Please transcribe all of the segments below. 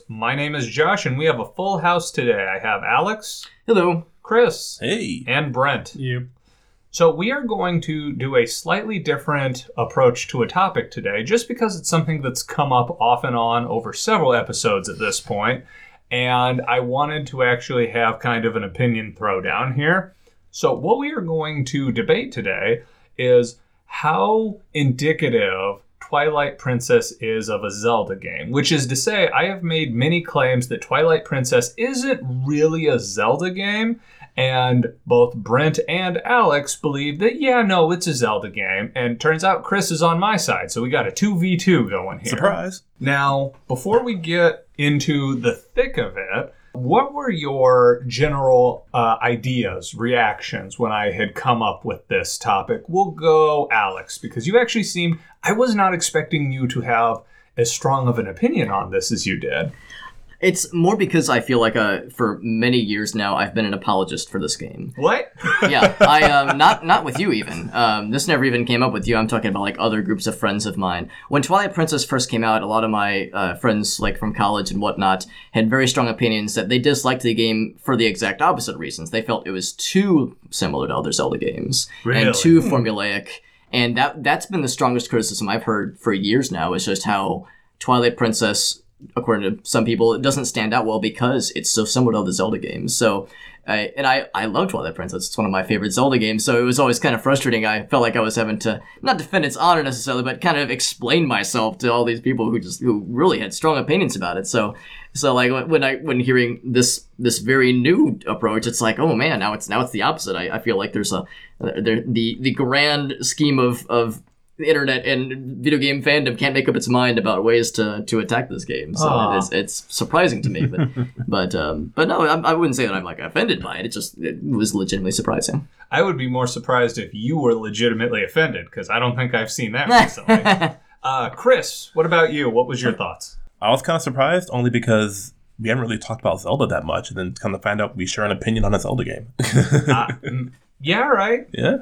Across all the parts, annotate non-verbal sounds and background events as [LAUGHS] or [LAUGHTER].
Opinions. My name is Josh, and we have a full house today. I have Alex, Hello. Chris, Hey. and Brent. Yep. So, we are going to do a slightly different approach to a topic today, just because it's something that's come up off and on over several episodes at this point, and I wanted to actually have kind of an opinion throwdown here. So, what we are going to debate today is how indicative Twilight Princess is of a Zelda game, which is to say, I have made many claims that Twilight Princess isn't really a Zelda game, and both Brent and Alex believe that, yeah, no, it's a Zelda game, and turns out Chris is on my side, so we got a 2v2 going here. Surprise. Now, before we get into the thick of it, what were your general uh, ideas, reactions when I had come up with this topic? We'll go Alex, because you actually seemed, I was not expecting you to have as strong of an opinion on this as you did. It's more because I feel like uh, for many years now I've been an apologist for this game. What? [LAUGHS] Yeah, I um not not with you even. Um, this never even came up with you. I'm talking about like other groups of friends of mine. When Twilight Princess first came out, a lot of my uh, friends like from college and whatnot had very strong opinions that they disliked the game for the exact opposite reasons. They felt it was too similar to other Zelda games Really? and too formulaic. And that that's been the strongest criticism I've heard for years now. Is just how Twilight Princess according to some people, it doesn't stand out well because it's so similar to other Zelda games. So, I and I, I love Twilight Princess. It's one of my favorite Zelda games. So it was always kind of frustrating. I felt like I was having to not defend its honor necessarily, but kind of explain myself to all these people who just who really had strong opinions about it. So, so like when I when hearing this this very new approach, it's like, oh man, now it's now it's the opposite. I, I feel like there's a there, the the grand scheme of of the internet and video game fandom can't make up its mind about ways to to attack this game. So Aw. it's, it's surprising to me, but [LAUGHS] but um, but no, I, I wouldn't say that I'm like offended by it. It just it was legitimately surprising. I would be more surprised if you were legitimately offended, because I don't think I've seen that recently. [LAUGHS] uh, Chris, what about you? What was your thoughts? I was kind of surprised only because we haven't really talked about Zelda that much, and then kind of find out we share an opinion on a Zelda game. [LAUGHS] Uh, yeah, right. yeah.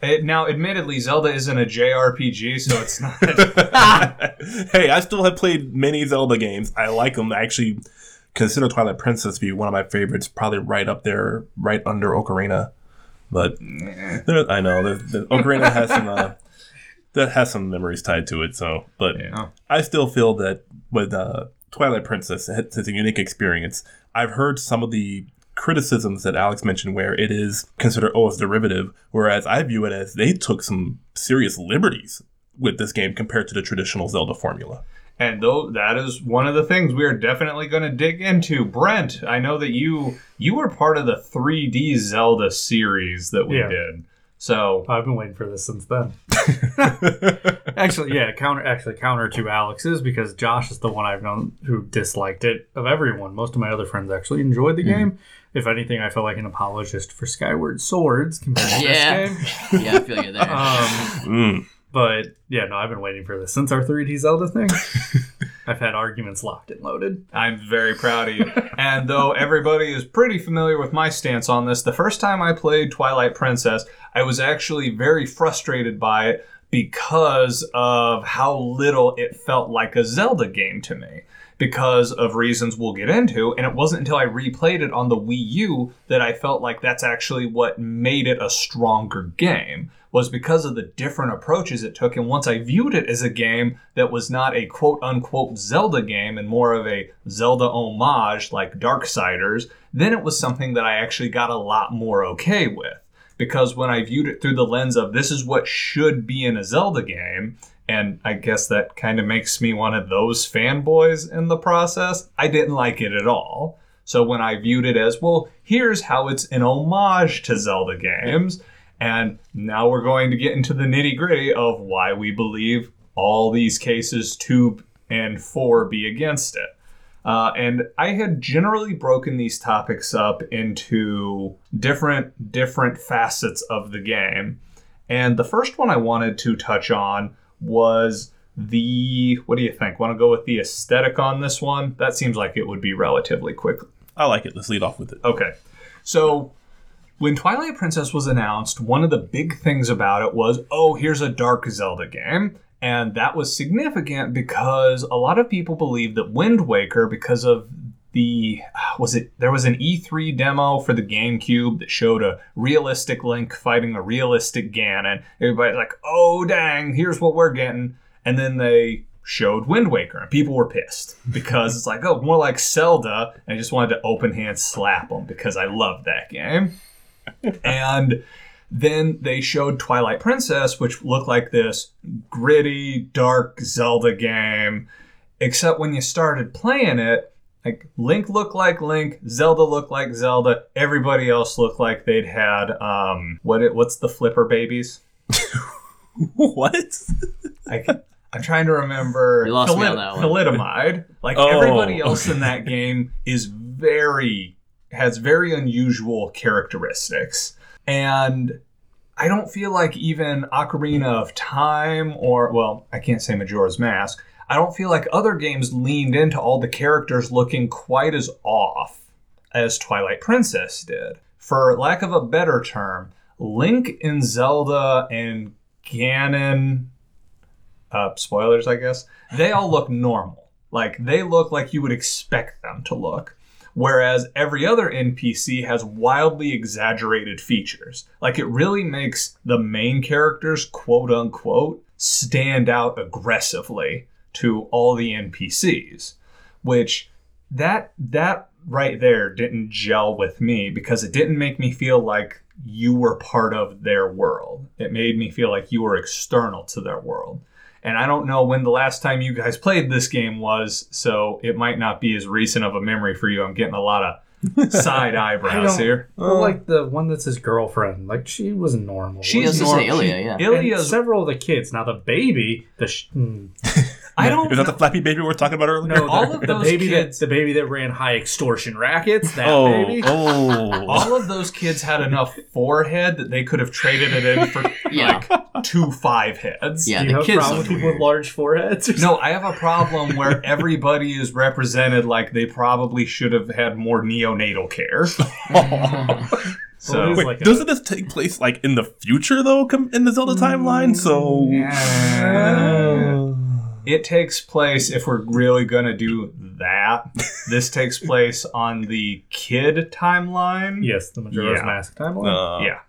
Uh, now, admittedly, Zelda isn't a JRPG, so it's not. [LAUGHS] [LAUGHS] hey, I still have played many Zelda games. I like them. I actually consider Twilight Princess to be one of my favorites, probably right up there, right under Ocarina. But there, I know the, Ocarina has some uh, [LAUGHS] that has some memories tied to it. So, but Yeah. I still feel that with uh, Twilight Princess, it's a unique experience. I've heard some of the criticisms that Alex mentioned where it is considered oh it's derivative, whereas I view it as they took some serious liberties with this game compared to the traditional Zelda formula. And though that is one of the things we are definitely going to dig into. Brent, I know that you you were part of the 3D Zelda series that we Yeah. did. So I've been waiting for this since then. [LAUGHS] actually, yeah, counter actually counter to Alex's because Josh is the one I've known who disliked it of everyone. Most of my other friends actually enjoyed the mm-hmm. game. If anything, I feel like an apologist for Skyward Swords compared to [LAUGHS] Yeah. this game. [LAUGHS] Yeah, I feel you there. Um, Mm. but yeah, no, I've been waiting for this since our 3D Zelda thing. [LAUGHS] I've had arguments locked and loaded. I'm very proud of you. and though everybody is pretty familiar with my stance on this, the first time I played Twilight Princess, I was actually very frustrated by it because of how little it felt like a Zelda game to me. Because of reasons we'll get into, and it wasn't until I replayed it on the Wii U that I felt like that's actually what made it a stronger game was because of the different approaches it took. And once I viewed it as a game that was not a quote unquote Zelda game and more of a Zelda homage like Darksiders, then it was something that I actually got a lot more okay with. Because when I viewed it through the lens of this is what should be in a Zelda game, and I guess that kind of makes me one of those fanboys in the process, I didn't like it at all. So when I viewed it as, well, here's how it's an homage to Zelda games, and now we're going to get into the nitty gritty of why we believe all these cases two and four be against it. Uh, and I had generally broken these topics up into different different facets of the game. And the first one I wanted to touch on was the what do you think? Want to go with the aesthetic on this one? That seems like it would be relatively quick. I like it. Let's lead off with it. Okay. So when Twilight Princess was announced, one of the big things about it was, oh, here's a dark Zelda game. And that was significant because a lot of people believe that Wind Waker, because of the was it there was an E3 demo for the GameCube that showed a realistic Link fighting a realistic Ganon. Everybody's like, "Oh dang, here's what we're getting." And then they showed Wind Waker, and people were pissed [LAUGHS] because it's like, "Oh, more like Zelda." And I just wanted to open hand slap them because I love that game. [LAUGHS] and then they showed Twilight Princess, which looked like this gritty, dark Zelda game. Except when you started playing it, like Link looked like Link, Zelda looked like Zelda, everybody else looked like they'd had um what it what's the flipper babies? [LAUGHS] what? I, I'm trying to remember. [LAUGHS] You lost me on that one. Thalidomide. Like Oh. everybody else in that game is very has very unusual characteristics, and I don't feel like even Ocarina of Time or well, I can't say Majora's Mask. I don't feel like other games leaned into all the characters looking quite as off as Twilight Princess did. For lack of a better term, Link and Zelda and Ganon uh, spoilers, I guess, they all look normal. Like they look like you would expect them to look. Whereas every other NPC has wildly exaggerated features. Like it really makes the main characters, quote unquote, stand out aggressively to all the NPCs. Which that that right there didn't gel with me because it didn't make me feel like you were part of their world. It made me feel like you were external to their world. And I don't know when the last time you guys played this game was, so it might not be as recent of a memory for you. I'm getting a lot of [LAUGHS] side eyebrows don't- here. Well, like the one that's his girlfriend, like she was normal. She was is normal. Ilia, yeah. and several of the kids. Now the baby, the sh- hmm. I don't. Is that know- the flappy baby we were talking about earlier? no, All the, of the baby kids- that the baby that ran high extortion rackets. That oh, baby. oh. [LAUGHS] all of those kids had enough forehead that they could have traded it in for [LAUGHS] Yeah. like two five heads. Yeah, Do you the have a kids problem with people with large foreheads? or No, I have a problem where [LAUGHS] everybody is represented like they probably should have had more neonatal care. So Well, Wait, like doesn't this take place like in the future though, com- in the Zelda mm, timeline? So uh, it takes place if we're really gonna do that. This takes [LAUGHS] place on the kid timeline. Yes, the Majora's Yeah. Mask timeline. Uh, Yeah.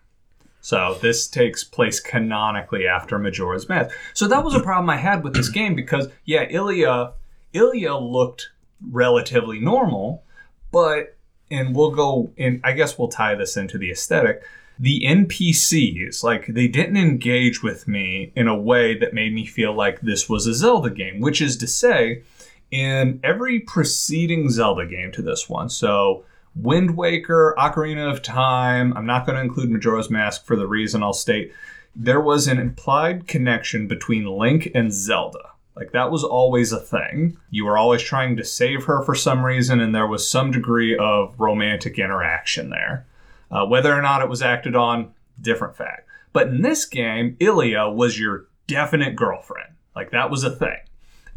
So this takes place canonically after Majora's Mask. So that was a problem I had with this game because yeah, Ilia Ilia looked relatively normal, but and we'll go in I guess we'll tie this into the aesthetic. The NPCs, like they didn't engage with me in a way that made me feel like this was a Zelda game, which is to say, in every preceding Zelda game to this one. So Wind Waker, Ocarina of Time. I'm not going to include Majora's Mask for the reason I'll state. There was an implied connection between Link and Zelda. Like that was always a thing. You were always trying to save her for some reason, and there was some degree of romantic interaction there. Uh, whether or not it was acted on, different fact. But in this game, Ilia was your definite girlfriend. Like that was a thing.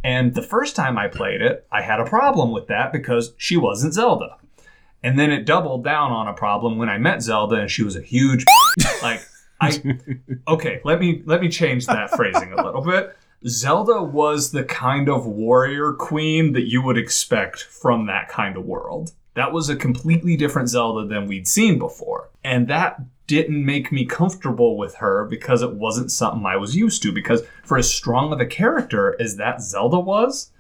And the first time I played it, I had a problem with that because she wasn't Zelda. And then it doubled down on a problem when I met Zelda and she was a huge [LAUGHS] like I okay, let me let me change that phrasing a little bit. Zelda was the kind of warrior queen that you would expect from that kind of world. That was a completely different Zelda than we'd seen before. And that didn't make me comfortable with her because it wasn't something I was used to. Because for as strong of a character as that Zelda was,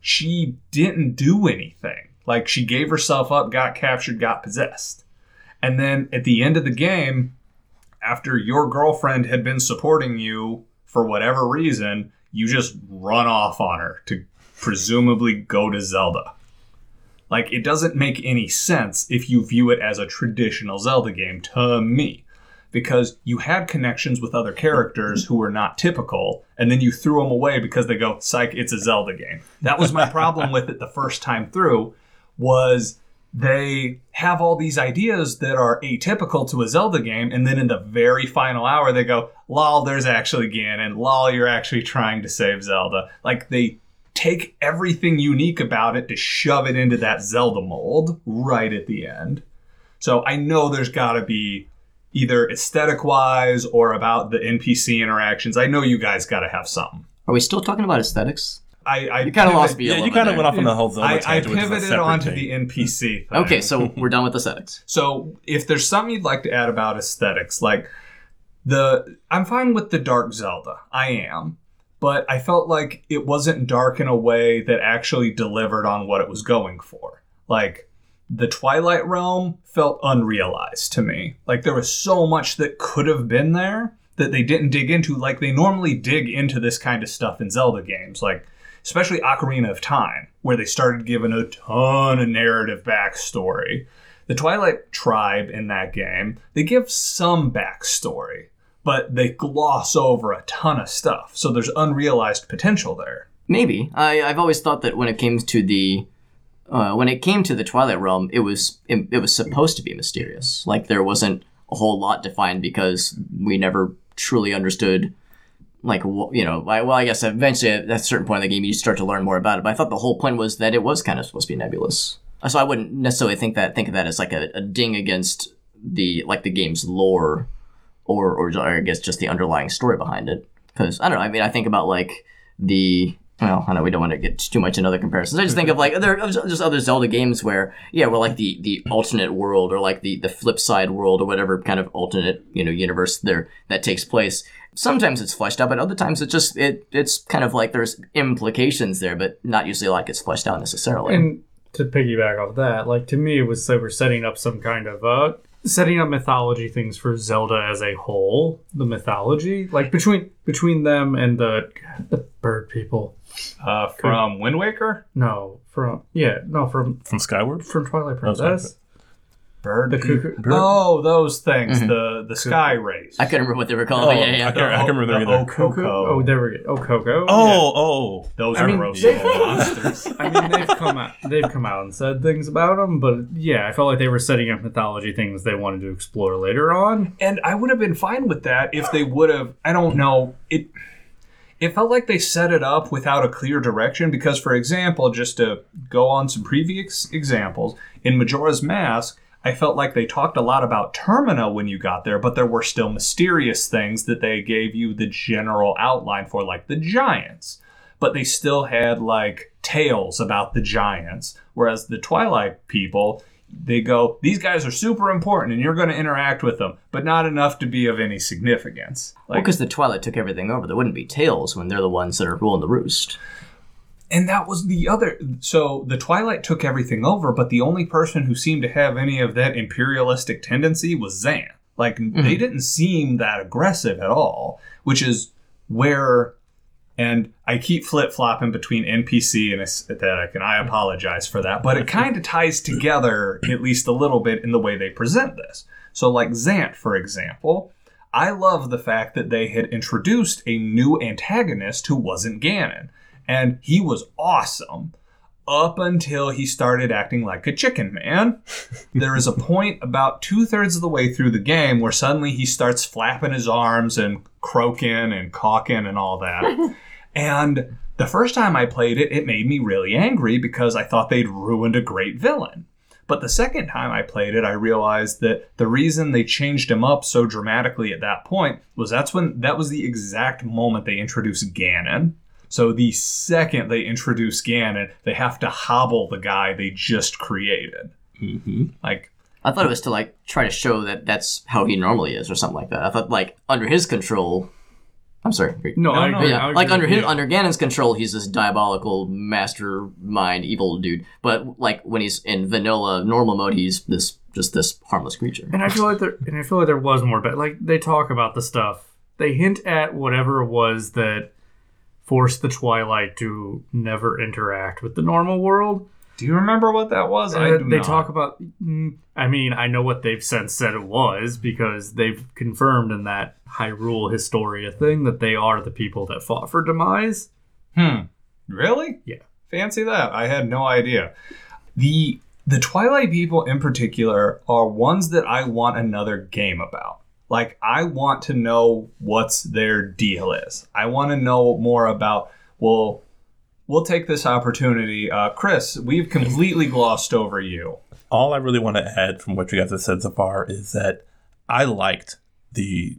she didn't do anything. Like she gave herself up, got captured, got possessed. And then at the end of the game, after your girlfriend had been supporting you for whatever reason, you just run off on her to presumably go to Zelda. Like, it doesn't make any sense if you view it as a traditional Zelda game to me. Because you had connections with other characters who were not typical, and then you threw them away because they go, psych, it's a Zelda game. That was my problem with it the first time through, was they have all these ideas that are atypical to a Zelda game, and then in the very final hour they go, lol, there's actually Ganon, lol, you're actually trying to save Zelda. Like, they take everything unique about it to shove it into that Zelda mold right at the end. So I know there's got to be either aesthetic wise or about the NPC interactions. I know you guys got to have something. Are we still talking about aesthetics? I, I You kind of lost me. Yeah, you kind of went off on the whole Zelda I, I tangent, which is a pivoted onto thing. the NPC. Thing. Okay, so we're done with aesthetics. So if there's something you'd like to add about aesthetics, like the I'm fine with the dark Zelda. I am. But I felt like it wasn't dark in a way that actually delivered on what it was going for. Like the Twilight Realm felt unrealized to me. Like there was so much that could have been there that they didn't dig into like they normally dig into this kind of stuff in Zelda games. Like especially Ocarina of Time, where they started giving a ton of narrative backstory. The Twilight Tribe in that game, they give some backstory, but they gloss over a ton of stuff. So there's unrealized potential there. Maybe. I, I've always thought that when it came to the uh, when it came to the Twilight Realm, it was it, it was supposed to be mysterious. Like there wasn't a whole lot defined because we never truly understood. Like you know, well, I guess eventually at a certain point in the game you start to learn more about it. But I thought the whole point was that it was kind of supposed to be nebulous. So I wouldn't necessarily think that think of that as like a, a ding against the like the game's lore, or, or I guess just the underlying story behind it. Because I don't know. I mean, I think about like the well, I know we don't want to get too much into other comparisons. I just think of like other just other Zelda games where yeah, well, like the the alternate world or like the the flip side world or whatever kind of alternate you know universe there that takes place. Sometimes it's fleshed out, but other times it just it it's kind of like there's implications there, but not usually like it's fleshed out necessarily. And to piggyback off that, like to me, it was they were setting up some kind of uh setting up mythology things for Zelda as a whole. The mythology, like between between them and the the bird people. Uh, from Wind Waker? No, from yeah, no, from From Skyward? from Twilight Oh. Princess. Bird The people? cuckoo. Oh, those things. Mhm. The the sky rays. I couldn't remember what they were called. Oh, but yeah, yeah. I can't, I can't remember The either. Okoko. Cuckoo. Oh, there we go. Oh, Coco. Oh, oh. Those I are mean, gross they- monsters. [LAUGHS] I mean, they've come out. They've come out and said things about them, but yeah, I felt like they were setting up mythology things they wanted to explore later on. And I would have been fine with that if they would have. I don't know. It it felt like they set it up without a clear direction because, for example, just to go on some previous examples, in Majora's Mask, I felt like they talked a lot about Termina when you got there, but there were still mysterious things that they gave you the general outline for, like the giants. But they still had like tales about the giants. Whereas the Twilight people, they go, these guys are super important and you're going to interact with them, but not enough to be of any significance. Well, because the Twilight took everything over, there wouldn't be tales when they're the ones that are ruling the roost. And that was the other. So the Twilight took everything over, but the only person who seemed to have any of that imperialistic tendency was Zant. Like, they mm-hmm. didn't seem that aggressive at all, which is where. And I keep flip flopping between NPC and aesthetic, and I apologize for that. But it kind of ties together at least a little bit in the way they present this. So, like Zant, for example, I love the fact that they had introduced a new antagonist who wasn't Ganon. And he was awesome up until he started acting like a chicken man. [LAUGHS] there is a point about two thirds of the way through the game where suddenly he starts flapping his arms and croaking and cawking and all that. [LAUGHS] and the first time I played it, it made me really angry because I thought they'd ruined a great villain. But the second time I played it, I realized that the reason they changed him up so dramatically at that point was that's when that was the exact moment they introduced Ganon. So the second they introduce Ganon, they have to hobble the guy they just created. Mm-hmm. Like, I thought it was to like try to show that that's how he normally is, or something like that. I thought like under his control. I'm sorry. No, I no, agree. Yeah, I like under his you. under Ganon's control, he's this diabolical mastermind, evil dude. But like when he's in vanilla normal mode, he's this just this harmless creature. And I feel like there, and I feel like there was more, but like they talk about the stuff. They hint at whatever it was that forced the Twilight to never interact with the normal world. do you remember what that was? I Uh, they not. talk about. mm, I mean, I know what they've since said it was because they've confirmed in that Hyrule Historia thing that they are the people that fought for Demise. Hmm. Really? Yeah. Fancy that. I had no idea. The the Twilight people in particular are ones that I want another game about. Like I want to know what's their deal is. I want to know more about well we'll take this opportunity. Uh, Chris, we've completely glossed over you. all I really want to add from what you guys have said so far is that I liked the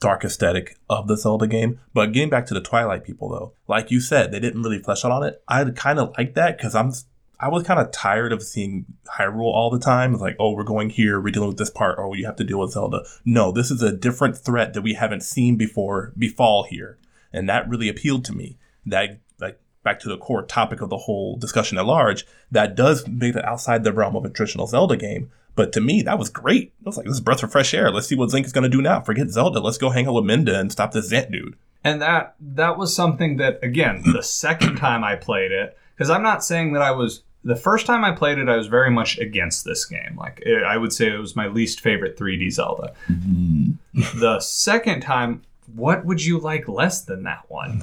dark aesthetic of the Zelda game. But getting back to the Twilight people though, like you said, they didn't really flesh out on it. I kind of like that because I'm I was kind of tired of seeing Hyrule all the time. It's like, oh, we're going here, we're dealing with this part, or you have to deal with Zelda. No, this is a different threat that we haven't seen before befall here, and that really appealed to me. That like back to the core topic of the whole discussion at large, that does make it outside the realm of a traditional Zelda game. But to me, that was great. I was like, this is breath of fresh air. Let's see what Link is going to do now. Forget Zelda. Let's go hang out with Minda and stop this Zant dude. And that that was something that again, the second time I played it, because I'm not saying that I was the first time I played it, I was very much against this game. Like it, I would say it was my least favorite 3D Zelda. Mm-hmm. the second time, what would you like less than that one?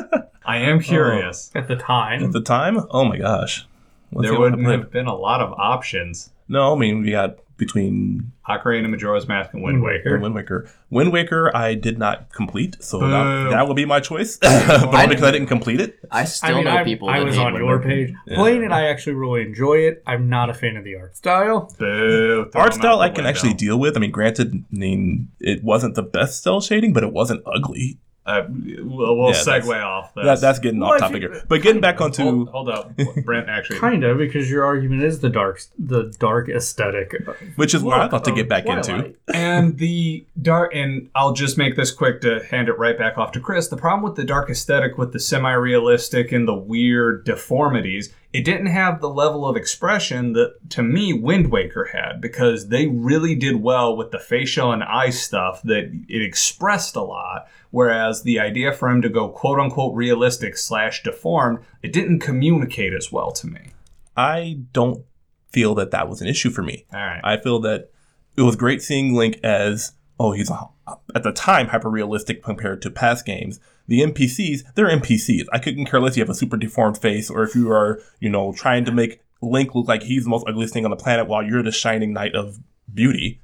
[LAUGHS] I am curious. Oh, at the time, At the time, oh my gosh. Let's there see wouldn't have been a lot of options. No, I mean, we got between Ocarina, Majora's Mask, and Wind Wind Waker. Wind Waker. Wind Waker, I did not complete, so Boo. that, that will be my choice. [LAUGHS] but only because I didn't complete it. I still I mean, know I, people I that was hate on Wind your Waker. page. Yeah. Playing it, I actually really enjoy it. I'm not a fan of the art style. Boo. Throw Art them style the I can actually deal with. I mean, granted, I mean, it wasn't the best cel shading, but it wasn't ugly. Uh, we'll we'll Yeah, that's- segue off this. That, that's getting Well, off topic you- here. But getting back onto hold, hold up, Brent. Actually, Kind of, because your argument is the dark, the dark aesthetic. which is what I look thought to get back into. And the dark and i'll just make this quick to hand it right back off to chris the problem with the dark aesthetic with the semi-realistic and the weird deformities it didn't have the level of expression that to me wind waker had because they really did well with the facial and eye stuff that it expressed a lot whereas the idea for him to go quote unquote realistic slash deformed it didn't communicate as well to me I don't feel that that was an issue for me. all right I feel that it was great seeing Link as oh he's a, at the time hyper realistic compared to past games. The NPCs they're NPCs. I couldn't care less if you have a super deformed face or if you are you know trying to make Link look like he's the most ugliest thing on the planet while you're the shining knight of beauty.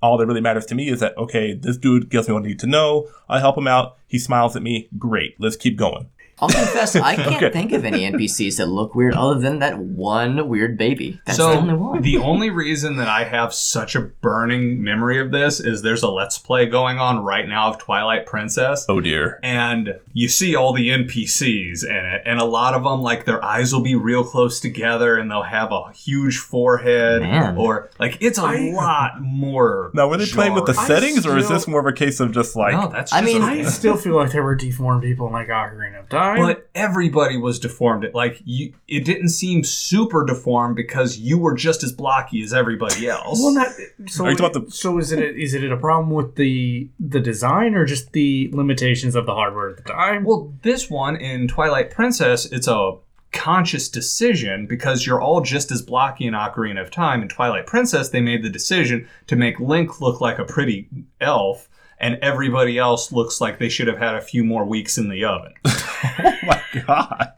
All that really matters to me is that okay, this dude gives me what I need to know. I help him out. He smiles at me. Great. Let's keep going. I'll confess, I can't Okay. think of any NPCs that look weird other than that one weird baby. That's so the only one. the only reason that I have such a burning memory of this is there's a let's play going on right now of Twilight Princess. Oh dear. And you see all the NPCs in it, and a lot of them, like their eyes will be real close together, and they'll have a huge forehead, Man. or like it's a I- lot more. Now were they playing with the jarring. settings or is this more of a case of just like No, that's. I mean- a- I still feel like there were deformed people in like Ocarina of Time. But everybody was deformed. It like you, it didn't seem super deformed because you were just as blocky as everybody else. Well, not so. Are you talking about the- So is it a, is it a problem with the the design or just the limitations of the hardware at the time? Well, this one in Twilight Princess, it's a conscious decision because you're all just as blocky in Ocarina of Time. In Twilight Princess, they made the decision to make Link look like a pretty elf, and everybody else looks like they should have had a few more weeks in the oven. [LAUGHS] oh my god.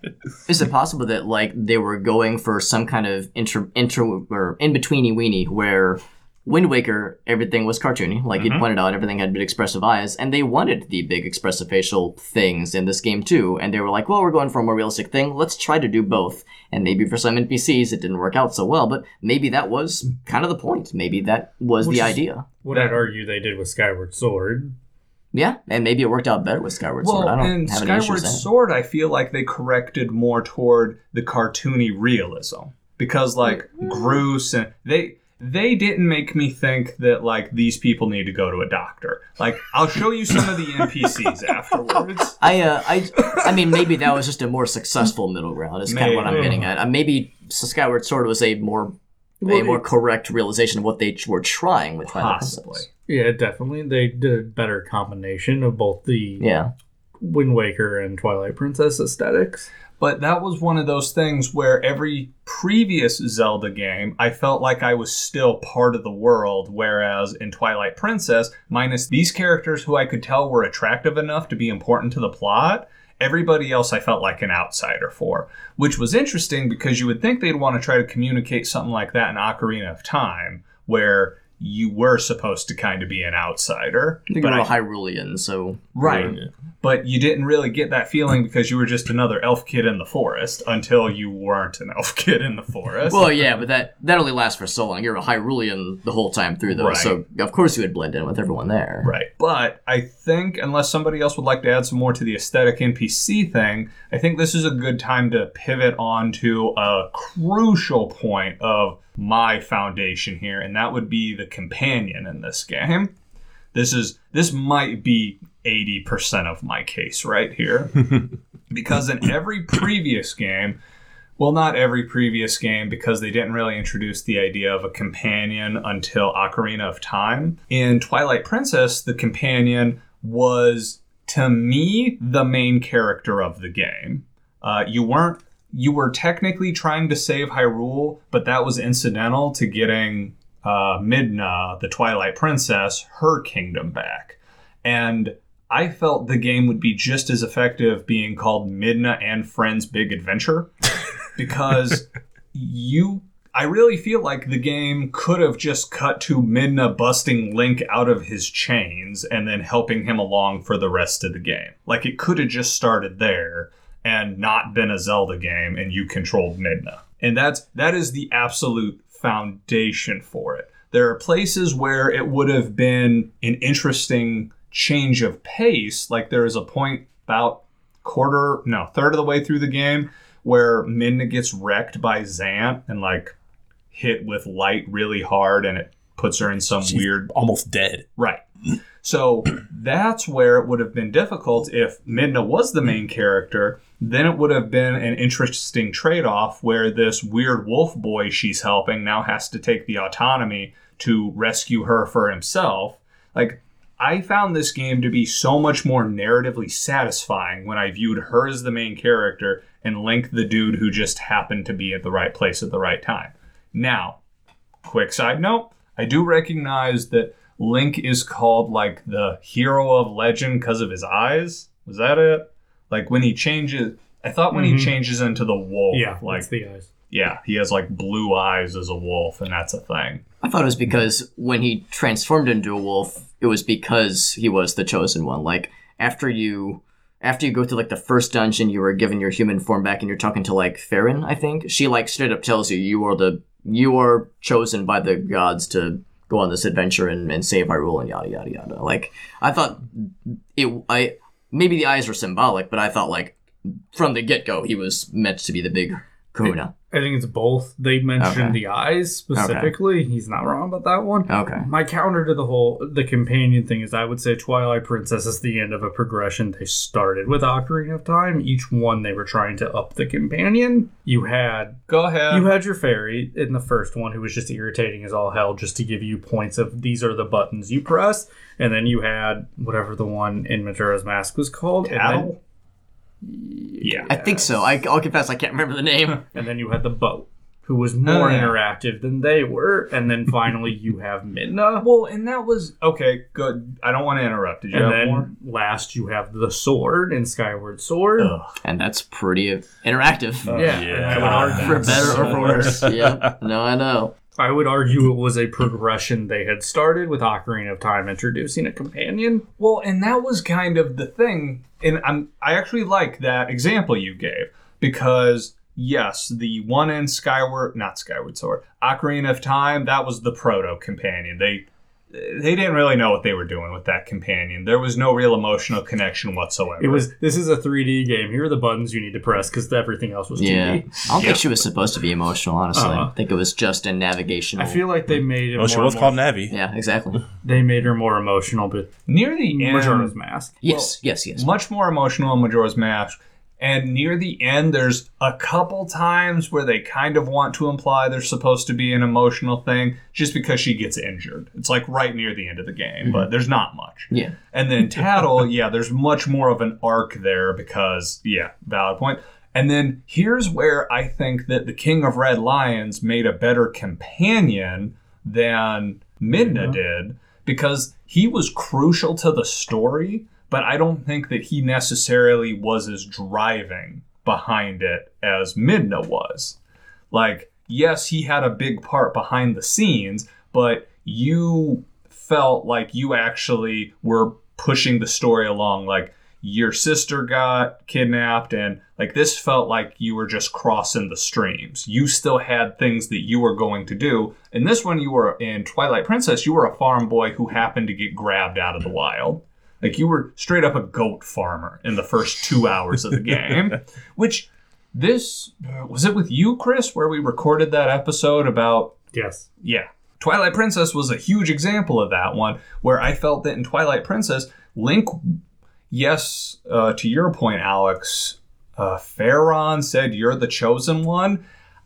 Is it possible that like they were going for some kind of inter inter or in betweeny weenie where Wind Waker everything was cartoony, like you mm-hmm. pointed out, everything had big expressive eyes, and they wanted the big expressive facial things in this game too, and they were like, well, we're going for a more realistic thing. Let's try to do both. And maybe for some NPCs it didn't work out so well, but maybe that was kind of the point. Maybe that was Which the idea. What I'd argue they did with Skyward Sword. Yeah, and maybe it worked out better with Skyward Sword. I Well, don't in have any Skyward issues. Sword, I feel like they corrected more toward the cartoony realism because, like, mm-hmm. Groose and they they didn't make me think that like these people need to go to a doctor. Like, I'll show you some of the NPCs [LAUGHS] afterwards. I, uh, I, I mean, maybe that was just a more successful middle ground. Is kind of what I'm getting at. Uh, maybe Skyward Sword was a more, a more it- correct realization of what they were trying with Twilight Possibly. Princess. Yeah, definitely. They did a better combination of both the Yeah, Wind Waker and Twilight Princess aesthetics. But that was one of those things where every previous Zelda game, I felt like I was still part of the world, whereas in Twilight Princess, minus these characters who I could tell were attractive enough to be important to the plot, everybody else I felt like an outsider for. Which was interesting because you would think they'd want to try to communicate something like that in Ocarina of Time, where you were supposed to kind of be an outsider. But I- Hyrulean, so Right. But you didn't really get that feeling because you were just another elf kid in the forest until you weren't an elf [LAUGHS] kid in the forest. Well, yeah, but that that only lasts for so long. You're a Hyrulean the whole time through, though, Right. so of course you would blend in with everyone there. Right. But I think, unless somebody else would like to add some more to the aesthetic NPC thing, I think this is a good time to pivot on to a crucial point of my foundation here, and that would be the companion in this game. This is this might be 80% of my case right here. [LAUGHS] because in every previous game, well, not every previous game because they didn't really introduce the idea of a companion until Ocarina of Time. In Twilight Princess, the companion was, to me, the main character of the game. Uh, you weren't. You were technically trying to save Hyrule, but that was incidental to getting uh, Midna, the Twilight Princess, her kingdom back. And I felt the game would be just as effective being called Midna and Friends Big Adventure [LAUGHS] because you I really feel like the game could have just cut to Midna busting Link out of his chains and then helping him along for the rest of the game. Like it could have just started there and not been a Zelda game and you controlled Midna. And that's that is the absolute foundation for it. There are places where it would have been an interesting change of pace. Like there is a point about quarter, no, third of the way through the game where Midna gets wrecked by Zant and like hit with light really hard and it puts her in some She's weird almost dead. Right. So that's where it would have been difficult if Midna was the main character. Then it would have been an interesting trade off where this weird wolf boy she's helping now has to take the autonomy to rescue her for himself. Like, I found this game to be so much more narratively satisfying when I viewed her as the main character and Link the dude who just happened to be at the right place at the right time. Now, quick side note I do recognize that Link is called like the hero of legend because of his eyes. Was that it? Like when he changes, I thought when Mhm. he changes into the wolf, Yeah, like the eyes. Yeah, he has like blue eyes as a wolf, and that's a thing. I thought it was because when he transformed into a wolf, it was because he was the chosen one. Like after you after you go through like the first dungeon, you were given your human form back and you're talking to like Faron, I think. She like straight up tells you you are the you are chosen by the gods to go on this adventure and, and save Hyrule and yada yada yada. Like I thought it I maybe the eyes were symbolic, but I thought like from the get go he was meant to be the big I think it's both. They mentioned Okay. the eyes specifically. He's not wrong about that one. Okay. My counter to the whole the companion thing is I would say Twilight Princess is the end of a progression they started with Ocarina of Time. Each one they were trying to up the companion. You had Go ahead. you had your fairy in the first one who was just irritating as all hell just to give you points of these are the buttons you press. And then you had whatever the one in Majora's Mask was called. and then- Cattle? Yeah. I think so. I, I'll confess I can't remember the name. and then you had the boat, who was more Oh, yeah. interactive than they were, and then [LAUGHS] finally you have Midna, Well, and that was okay. Good. I don't want to interrupt. Did you and have then more? last you have the sword in Skyward Sword. Ugh. and that's pretty interactive. Oh, yeah, Yeah. and I would argue for better or for [LAUGHS] worse. yeah, no, I know. I would argue it was a progression they had started with Ocarina of Time introducing a companion. Well, and that was kind of the thing, and I'm I actually like that example you gave because yes, the one in Skyward, not Skyward Sword, Ocarina of Time, that was the proto companion. They they didn't really know what they were doing with that companion. There was no real emotional connection whatsoever. It was this is a 3D game. Here are the buttons you need to press because everything else was 2D. Yeah, I don't Yeah. think she was supposed to be emotional. Honestly, Uh-huh. I think it was just a navigation. I feel like they made it. Oh, she was emo- called Navi. yeah, exactly. They made her more emotional, but near the end. Majora's Mask. Yes, yes, yes. much more emotional in Majora's Mask. And near the end, there's a couple times where they kind of want to imply there's supposed to be an emotional thing just because she gets injured. It's like right near the end of the game, but mhm. there's not much. Yeah, And then [LAUGHS] Tattle, yeah, there's much more of an arc there because, yeah, valid point. And then here's where I think that the King of Red Lions made a better companion than Midna did because he was crucial to the story, but I don't think that he necessarily was as driving behind it as Midna was. Like, yes, he had a big part behind the scenes, but you felt like you actually were pushing the story along. Like, your sister got kidnapped and like this felt like you were just crossing the streams you still had things that you were going to do in this one you were in twilight princess you were a farm boy who happened to get grabbed out of the wild like you were straight up a goat farmer in the first two hours of the game [LAUGHS] which this was it with you chris where we recorded that episode about Yes. yeah. Twilight Princess was a huge example of that one, where I felt that in Twilight Princess, Link, yes, uh, to your point, Alex, uh, Faron said you're the chosen one.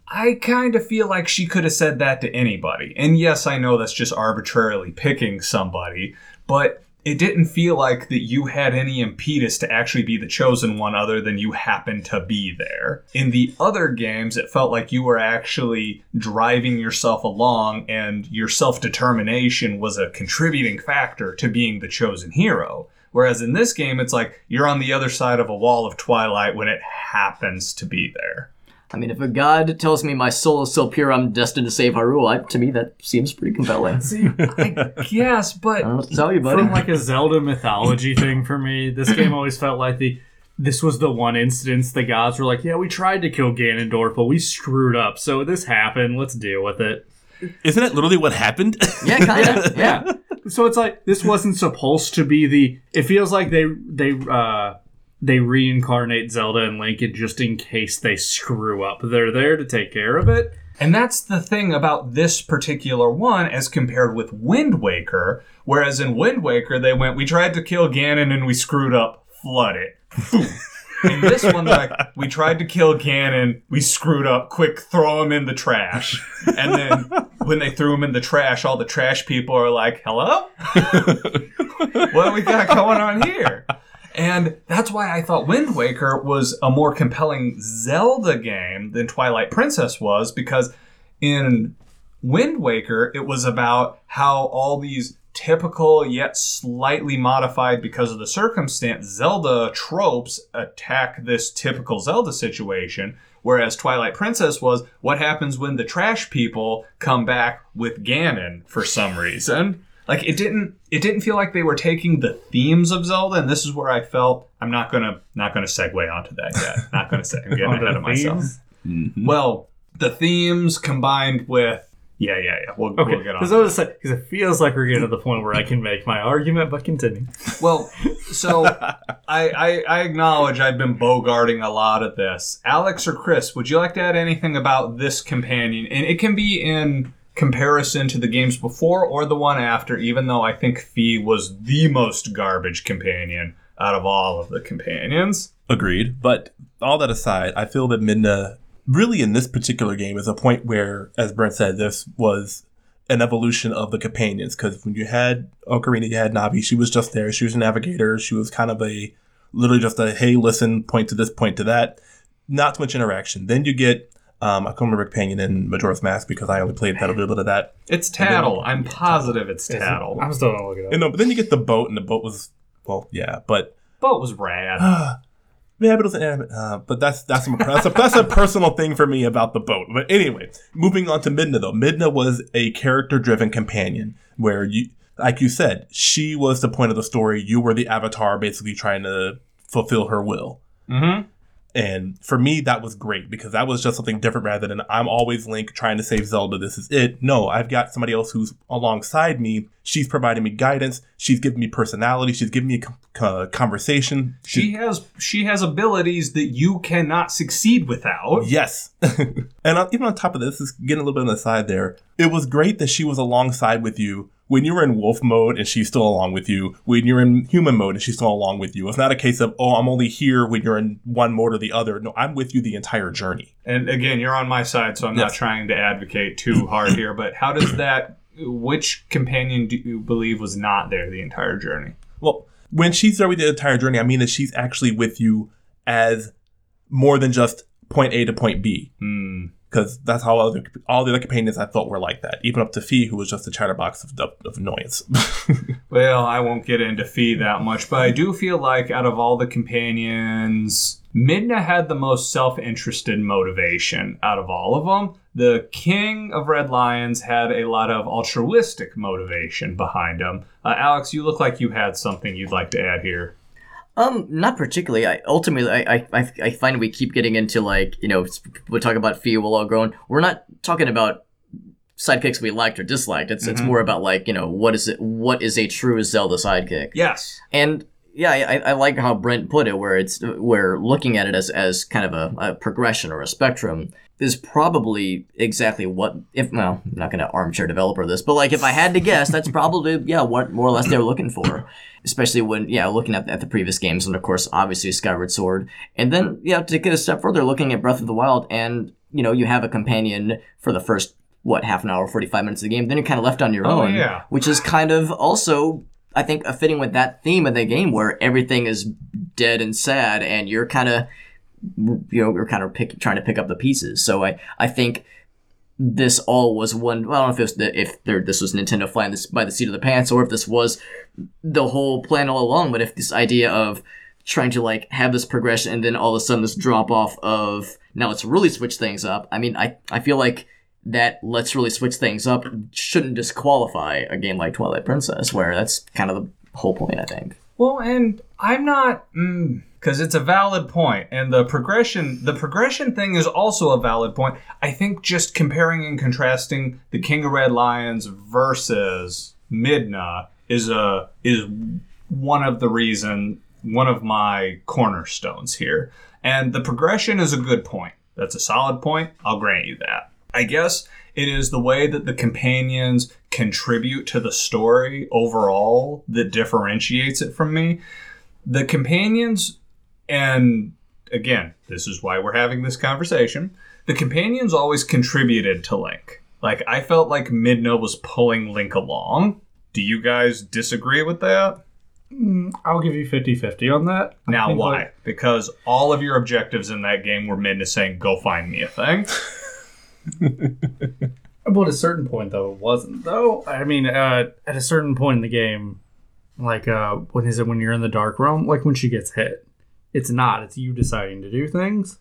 I kind of feel like she could have said that to anybody. And yes, I know that's just arbitrarily picking somebody, but it didn't feel like that you had any impetus to actually be the chosen one other than you happened to be there. In the other games, it felt like you were actually driving yourself along and your self determination was a contributing factor to being the chosen hero. Whereas in this game, it's like you're on the other side of a wall of twilight when it happens to be there. I mean, if a god tells me my soul is so pure I'm destined to save Hyrule, I, to me that seems pretty compelling. See, I guess, but I don't know what to tell you, buddy. from like a Zelda mythology thing for me, this game always felt like the this was the one instance the gods were like, yeah, we tried to kill Ganondorf, but we screwed up. So this happened. Let's deal with it. Isn't that literally what happened? [LAUGHS] yeah, kind of. Yeah. So it's like this wasn't supposed to be the. It feels like they they uh they reincarnate Zelda and Link in just in case they screw up. They're there to take care of it. And that's the thing about this particular one as compared with Wind Waker. Whereas in Wind Waker, they went, we tried to kill Ganon and we screwed up, flood it. [LAUGHS] in this one, like, we tried to kill Ganon, we screwed up, quick, throw him in the trash. And then when they threw him in the trash, all the trash people are like, hello? [LAUGHS] what do we got going on here? And that's why I thought Wind Waker was a more compelling Zelda game than Twilight Princess was, because in Wind Waker, it was about how all these typical yet slightly modified because of the circumstance Zelda tropes attack this typical Zelda situation. Whereas Twilight Princess was what happens when the trash people come back with Ganon for some reason. Like it didn't it didn't feel like they were taking the themes of Zelda, and this is where I felt I'm not gonna not gonna segue onto that yet. [LAUGHS] Not gonna say I'm getting Onto ahead the of myself. themes? Mm-hmm. Well, the themes combined with yeah, yeah, yeah. We'll, Okay, we'll get on. because I was because it feels like we're getting to the point where I can make my argument, but continue. Well, [LAUGHS] so I, I I acknowledge I've been bogarting a lot of this. Alex or Chris, would you like to add anything about this companion? And it can be in comparison to the games before or the one after, even though I think Fi was the most garbage companion out of all of the companions. Agreed. But all that aside, I feel that Midna really in this particular game is a point where, as Brent said, this was an evolution of the companions. Because when you had Ocarina, you had Navi. She was just there. She was a navigator. She was kind of a literally just a hey, listen, point to this, point to that. Not too much interaction. Then you get um, I can't remember companion in Majora's Mask because I only played that a little bit of that. It's Tattle. I'm positive it's Tattle. I'm still gonna look it up. And no, but then you get the boat, and the boat was well, yeah, but Boat was rad. Yeah, but it was an anime. Uh, but that's that's a, that's a that's a personal thing for me about the boat. But anyway, moving on to Midna though. Midna was a character-driven companion where you, like you said, she was the point of the story. You were the avatar, basically trying to fulfill her will. Mm-hmm. And for me, that was great because that was just something different rather than I'm always Link trying to save Zelda. This is it. No, I've got somebody else who's alongside me. She's providing me guidance. She's giving me personality. She's giving me a uh, conversation. She has she has abilities that you cannot succeed without. Yes. [LAUGHS] and even on top of this, is getting a little bit on the side there. It was great that she was alongside with you when you're in wolf mode and she's still along with you. When you're in human mode and she's still along with you. It's not a case of, oh, I'm only here when you're in one mode or the other. No, I'm with you the entire journey. And again, you're on my side, so I'm not trying to advocate too hard here. But how does [CLEARS THROAT] that? Which companion do you believe was not there the entire journey? Well, when she's there with the entire journey, I mean that she's actually with you as more than just point A to point B. Hmm. Because that's how other, all the other companions I thought were like that. Even up to Fi, who was just a chatterbox of, of, annoyance. [LAUGHS] Well, I won't get into Fi that much, but I do feel like out of all the companions, Midna had the most self-interested motivation out of all of them. The King of Red Lions had a lot of altruistic motivation behind him. Uh, Alex, you look like you had something you'd like to add here. Um, not particularly. I ultimately, I, I, I- find we keep getting into like, you know, we talk about Fia will all grown. We're not talking about sidekicks we liked or disliked. It's it's more about like, you know, what is it? What is a true Zelda sidekick? Yes. And yeah, I, I like how Brent put it, where it's where looking at it as, as kind of a, a progression or a spectrum is probably exactly what if well, I'm not gonna armchair developer this, but like if I had to guess, that's probably yeah, what more or less they're looking for. Especially when yeah, looking at, at the previous games and of course obviously Skyward Sword. And then yeah, to get a step further, looking at Breath of the Wild and you know, you have a companion for the first what, half an hour, forty five minutes of the game, then you're kinda left on your Oh, own. yeah. Which is kind of also I think fitting with that theme of the game where everything is dead and sad, and you're kind of, you know, you're kind of pick, trying to pick up the pieces. So I, I think this all was one. Well, I don't know if it was the, if there, this was Nintendo flying this by the seat of the pants, or if this was the whole plan all along. But if this idea of trying to like have this progression and then all of a sudden this drop off of now let's really switch things up. I mean, I I feel like that let's really switch things up shouldn't disqualify a game like Twilight Princess, where that's kind of the whole point, I think. Well, and I'm not mm, because it's a valid point, and the progression the progression thing is also a valid point. I think just comparing and contrasting the King of Red Lions versus Midna is a is one of the reason one of my cornerstones here, and the progression is a good point. That's a solid point. I'll grant you that. I guess it is the way that the companions contribute to the story overall that differentiates it from me. The companions, and again, this is why we're having this conversation. The companions always contributed to Link. Like, I felt like Midna was pulling Link along. Do you guys disagree with that? I'll give you 50 50 on that. Now, why? like, because all of your objectives in that game were Midna saying, go find me a thing. [LAUGHS] But at a certain point, though, it wasn't. Though I mean, uh, at a certain point in the game, like uh, when is it when you're in the dark realm? Like when she gets hit, it's not. It's you deciding to do things.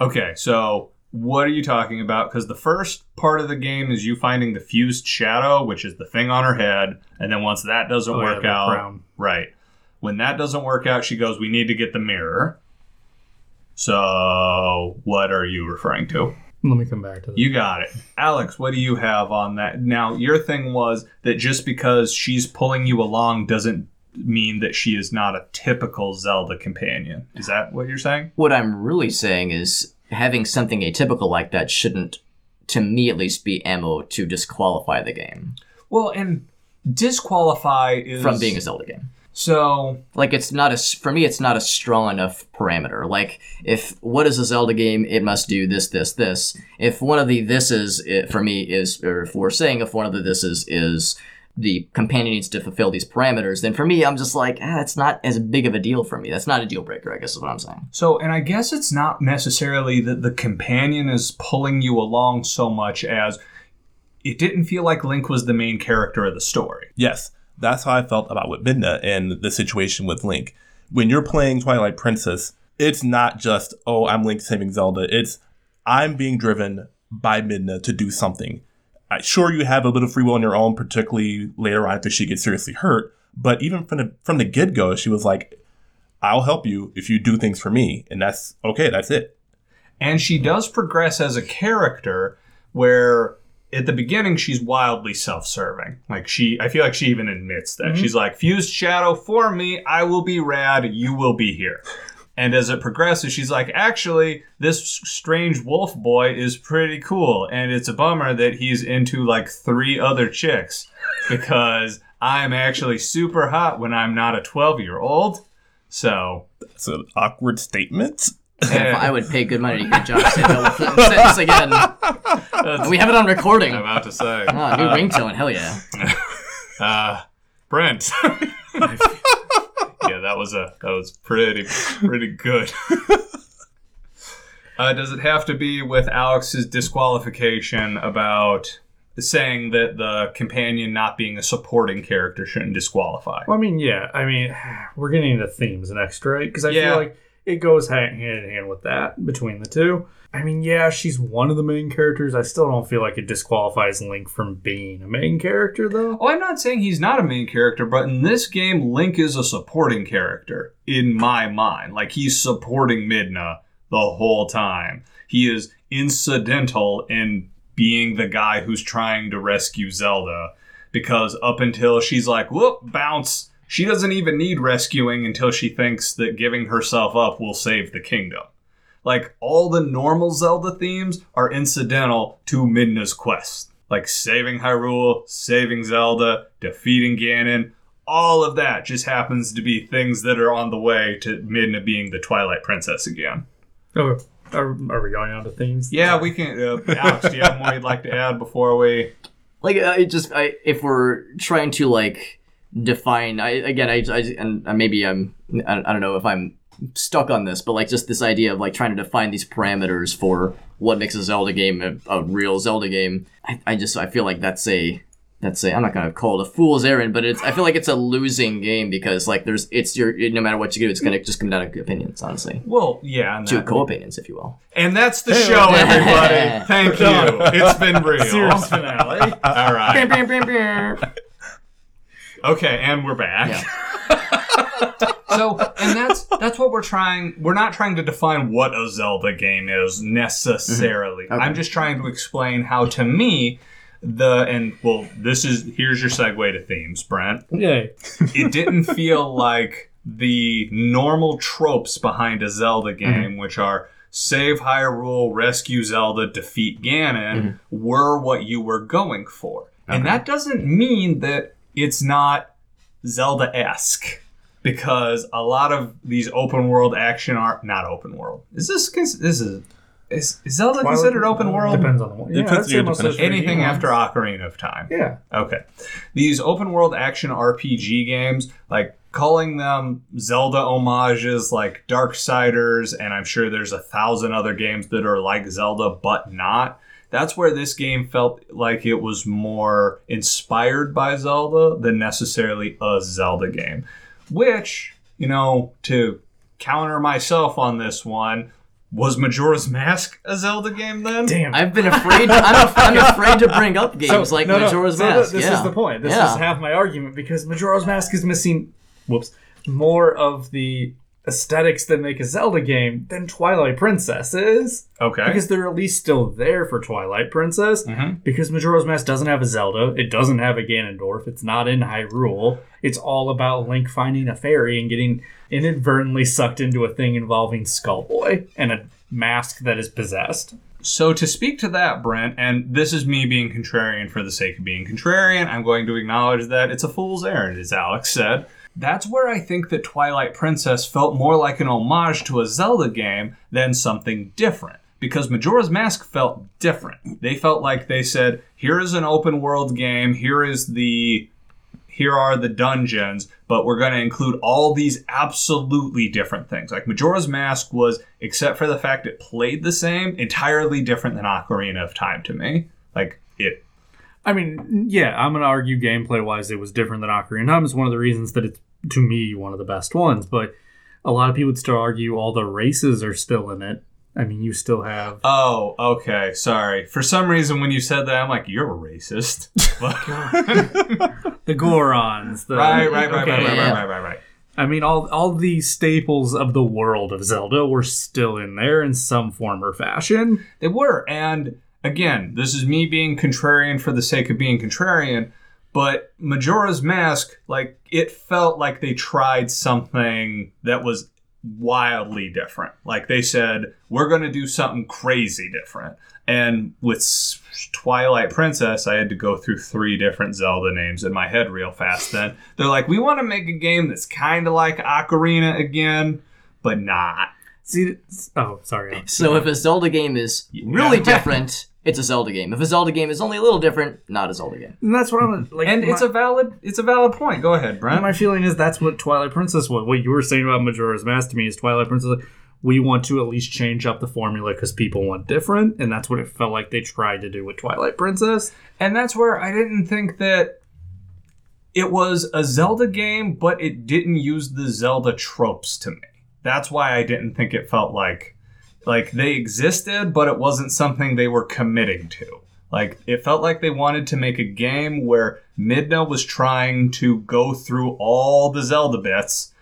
Okay, so what are you talking about? Because the first part of the game is you finding the fused shadow, which is the thing on her head, and then once that doesn't Oh, work the out, crown. right? When that doesn't work out, she goes, "We need to get the mirror." So, what are you referring to? Let me come back to that. You got it, Alex. What do you have on that? Now, your thing was that just because she's pulling you along doesn't mean that she is not a typical Zelda companion. Is that what you're saying? What I'm really saying is having something atypical like that shouldn't, to me at least, be ammo to disqualify the game Well, and disqualify is from being a Zelda game. So. Like it's not a s- for me, it's not a strong enough parameter. Like if what is a Zelda game, it must do this, this, this. If one of the this is it, for me is, or if we're saying if one of the this is is the companion needs to fulfill these parameters, then for me, I'm just like, ah, it's not as big of a deal for me. That's not a deal breaker, I guess is what I'm saying. So, and I guess it's not necessarily that the companion is pulling you along so much as it didn't feel like Link was the main character of the story. Yes, that's how I felt about with Midna and the situation with Link. When you're playing Twilight Princess, it's not just, oh, I'm Link saving Zelda. It's, I'm being driven by Midna to do something. Sure, you have a bit of free will on your own, particularly later on after she gets seriously hurt. But even from the from the get go, she was like, "I'll help you if you do things for me," and that's okay. That's it. And she does progress as a character where at the beginning she's wildly self-serving. Like she I feel like she even admits that. Mm-hmm. She's like, "Fused shadow for me, I will be rad, you will be here." And as it progresses, she's like, actually, this strange wolf boy is pretty cool. And it's a bummer that he's into like three other chicks because I'm actually super hot when I'm not a 12 year old. So, that's an awkward statement. If I would pay good money to get Josh to tell the sentence again. We have it on recording. I'm about to say. Ah, new ringtone, hell yeah. [LAUGHS] Uh, Brent. yeah, that was a that was pretty pretty good. [LAUGHS] uh, does it have to be with Alex's disqualification about saying that the companion not being a supporting character shouldn't disqualify? Well, I mean, yeah. I mean, [SIGHS] we're getting into themes next, right? Because I Yeah. feel like it goes hand, in hand with that between the two. I mean, yeah, she's one of the main characters. I still don't feel like it disqualifies Link from being a main character, though. Oh, I'm not saying he's not a main character, but in this game, Link is a supporting character in my mind. Like he's supporting Midna the whole time. He is incidental in being the guy who's trying to rescue Zelda because up until she's like, whoop, bounce, she doesn't even need rescuing until she thinks that giving herself up will save the kingdom. Like all the normal Zelda themes are incidental to Midna's quest. Like saving Hyrule, saving Zelda, defeating Ganon, all of that just happens to be things that are on the way to Midna being the Twilight Princess again. Oh, are, are we going on to themes? Yeah, we can. Uh, Alex, do you have more you'd like to add before we? like I just I, if we're trying to like define I again I, I and maybe I'm I I don't know if I'm stuck on this but like just this idea of like trying to define these parameters for what makes a Zelda game a, a real Zelda game I, I just I feel like that's a that's a I'm not gonna call it a fool's errand but it's I feel like it's a losing game because like there's it's your no matter what you do it's gonna just come down to opinions honestly Well, yeah, and, to that- co-opinions if you will and that's the show, everybody. Thank you. It's been real. [LAUGHS] Series finale. All right. [LAUGHS] Okay, and we're back. [LAUGHS] so, and that's that's what we're trying. We're not trying to define what a Zelda game is necessarily. Mm-hmm. Okay. I'm just trying to explain how, to me, the and well, this is here's your segue to themes, Brent. Yay. It didn't feel like the normal tropes behind a Zelda Mm-hmm. game, which are save Hyrule, rescue Zelda, defeat Ganon, Mm-hmm. were what you were going for. And that doesn't mean that it's not Zelda esque. Because a lot of these open world action are not open world. Is this cons- this is is, is Zelda considered open world? Depends on the one. Yeah, Depends I'd say on your most of those definition. Anything after. Ocarina of Time. Yeah. Okay. These open world action RPG games, like calling them Zelda homages like Darksiders, and I'm sure there's a thousand other games that are like Zelda but not. That's where this game felt like it was more inspired by Zelda than necessarily a Zelda game. Which, you know, to counter myself on this one, was Majora's Mask a Zelda game then? Damn. I've been afraid I'm, af- I'm afraid to bring up games like no, no, Majora's so th- Mask This yeah. is the point. This yeah. is half my argument because Majora's Mask is missing, whoops, more of the aesthetics that make a Zelda game than Twilight Princess is. Okay. Because they're at least still there for Twilight Princess. Mhm. Because Majora's Mask doesn't have a Zelda, it doesn't have a Ganondorf, it's not in Hyrule. It's all about Link finding a fairy and getting inadvertently sucked into a thing involving Skullboy and a mask that is possessed. So to speak to that, Brent, and this is me being contrarian for the sake of being contrarian, I'm going to acknowledge that it's a fool's errand, as Alex said. That's where I think that Twilight Princess felt more like an homage to a Zelda game than something different. Because Majora's Mask felt different. They felt like they said, here is an open world game, here is the here are the dungeons, but we're going to include all these absolutely different things. Like Majora's Mask was, except for the fact it played the same, entirely different than Ocarina of Time to me. Like it. I mean, yeah, I'm gonna argue gameplay wise it was different than Ocarina of Time. It's one of the reasons that it's to me one of the best ones. But a lot of people would still argue all the races are still in it. I mean, you still have Oh, okay. Sorry. For some reason, when you said that, I'm like, you're a racist. [LAUGHS] [LAUGHS] the Gorons. The, right, right, right, Okay, right, right, right, right, right, right. I mean, all all the staples of the world of Zelda were still in there in some form or fashion. They were. And again, this is me being contrarian for the sake of being contrarian. But Majora's Mask, like, it felt like they tried something that was wildly different. Like, they said, we're going to do something crazy different. And with Twilight Princess, I had to go through three different Zelda names in my head real fast then. They're like, we want to make a game that's kind of like Ocarina again, but not. See, oh, sorry. So if a Zelda game is really Yeah. different, it's a Zelda game. If a Zelda game is only a little different, not a Zelda game. And that's what I'm like. And it's a valid it's a valid point. Go ahead, Brent. my feeling is that's what Twilight Princess was. What you were saying about Majora's Mask to me is Twilight Princess. We want to at least change up the formula because people want different, and that's what it felt like they tried to do with Twilight Princess. And that's where I didn't think that it was a Zelda game, but it didn't use the Zelda tropes to me. that's why I didn't think it felt like like they existed, but it wasn't something they were committing to. Like it felt like they wanted to make a game where Midna was trying to go through all the Zelda bits,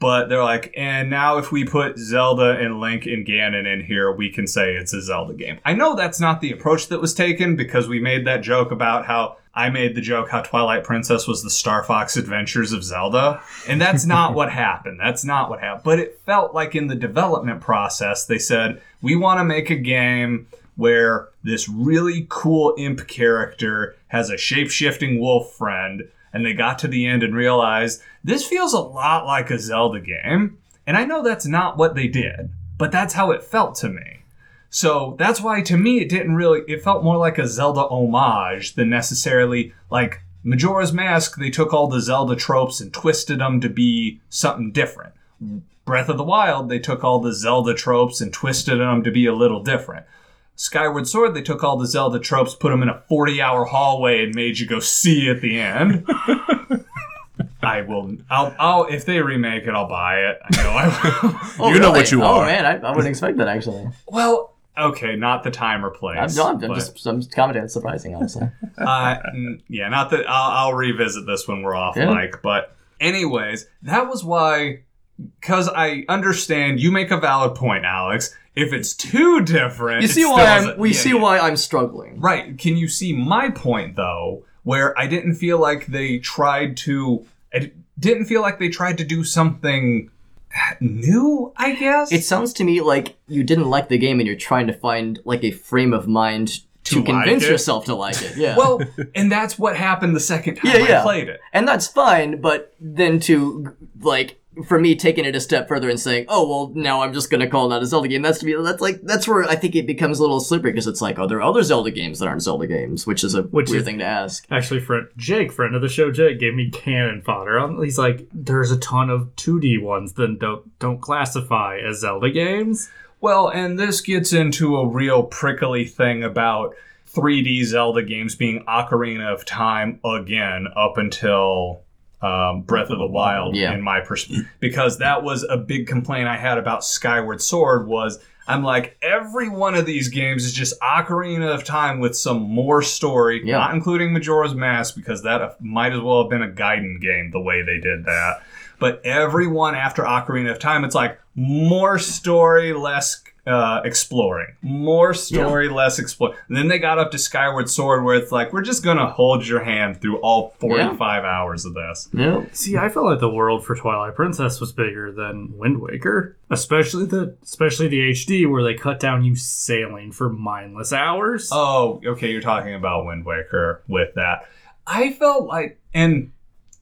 but they're like, and now if we put Zelda and Link and Ganon in here, we can say it's a Zelda game. I know that's not the approach that was taken because we made that joke about how I made the joke how Twilight Princess was the Star Fox Adventures of Zelda, and that's not [LAUGHS] what happened. That's not what happened. But it felt like in the development process, they said, we want to make a game where this really cool imp character has a shape shifting wolf friend, and they got to the end and realized this feels a lot like a Zelda game. And I know that's not what they did, but that's how it felt to me. So that's why to me it didn't really it felt more like a Zelda homage than necessarily like Majora's Mask, they took all the Zelda tropes and twisted them to be something different. Breath of the Wild, they took all the Zelda tropes and twisted them to be a little different. Skyward Sword, they took all the Zelda tropes, put them in a 40 hour hallway, and made you go see at the end. [LAUGHS] I will. I'll, I'll. If they remake it, I'll buy it. I know I will. [LAUGHS] Oh, you know what you oh, are. Oh man, I, I wouldn't expect that actually. well, okay, not the time or place. I'm, no, I'm, I'm just I'm just commenting. It's surprising, honestly. [LAUGHS] uh, mm, yeah, not that I'll, I'll revisit this when we're off Yeah. mic. But anyways, that was why. Because I understand you make a valid point, Alex. If it's too different, You see still why I'm. We yeah, see yeah. why I'm struggling. Right. Can you see my point though, where I didn't feel like they tried to I didn't feel like they tried to do something new, I guess? It sounds to me like you didn't like the game and you're trying to find like a frame of mind to, To convince it? yourself to like it. Yeah. well, and that's what happened the second [LAUGHS] time Yeah, yeah. I played it. and that's fine, but then to like for me taking it a step further and saying, "Oh, well, now I'm just going to call it not a Zelda game." That's to me that's like that's where I think it becomes a little slippery because it's like, oh, are there other Zelda games that aren't Zelda games, which is a Which weird is- thing to ask. Actually, friend Jake, friend of the show, Jake, gave me cannon fodder. He's like, "There's a ton of 2D ones that don't don't classify as Zelda games." Well, and this gets into a real prickly thing about 3D Zelda games being Ocarina of Time again up until um, Breath of the Wild, Yeah. in my perspective, because that was a big complaint I had about Skyward Sword. Was I'm like every one of these games is just Ocarina of Time with some more story, Yeah. not including Majora's Mask because that might as well have been a Gaiden game the way they did that. But every one after Ocarina of Time, it's like more story, less uh, exploring. More story, less explore. And then they got up to Skyward Sword, where it's like we're just gonna hold your hand through all forty-five hours of this. Yeah. See, I felt like the world for Twilight Princess was bigger than Wind Waker, especially the especially the HD where they cut down you sailing for mindless hours. Oh, okay, you're talking about Wind Waker with that. I felt like, and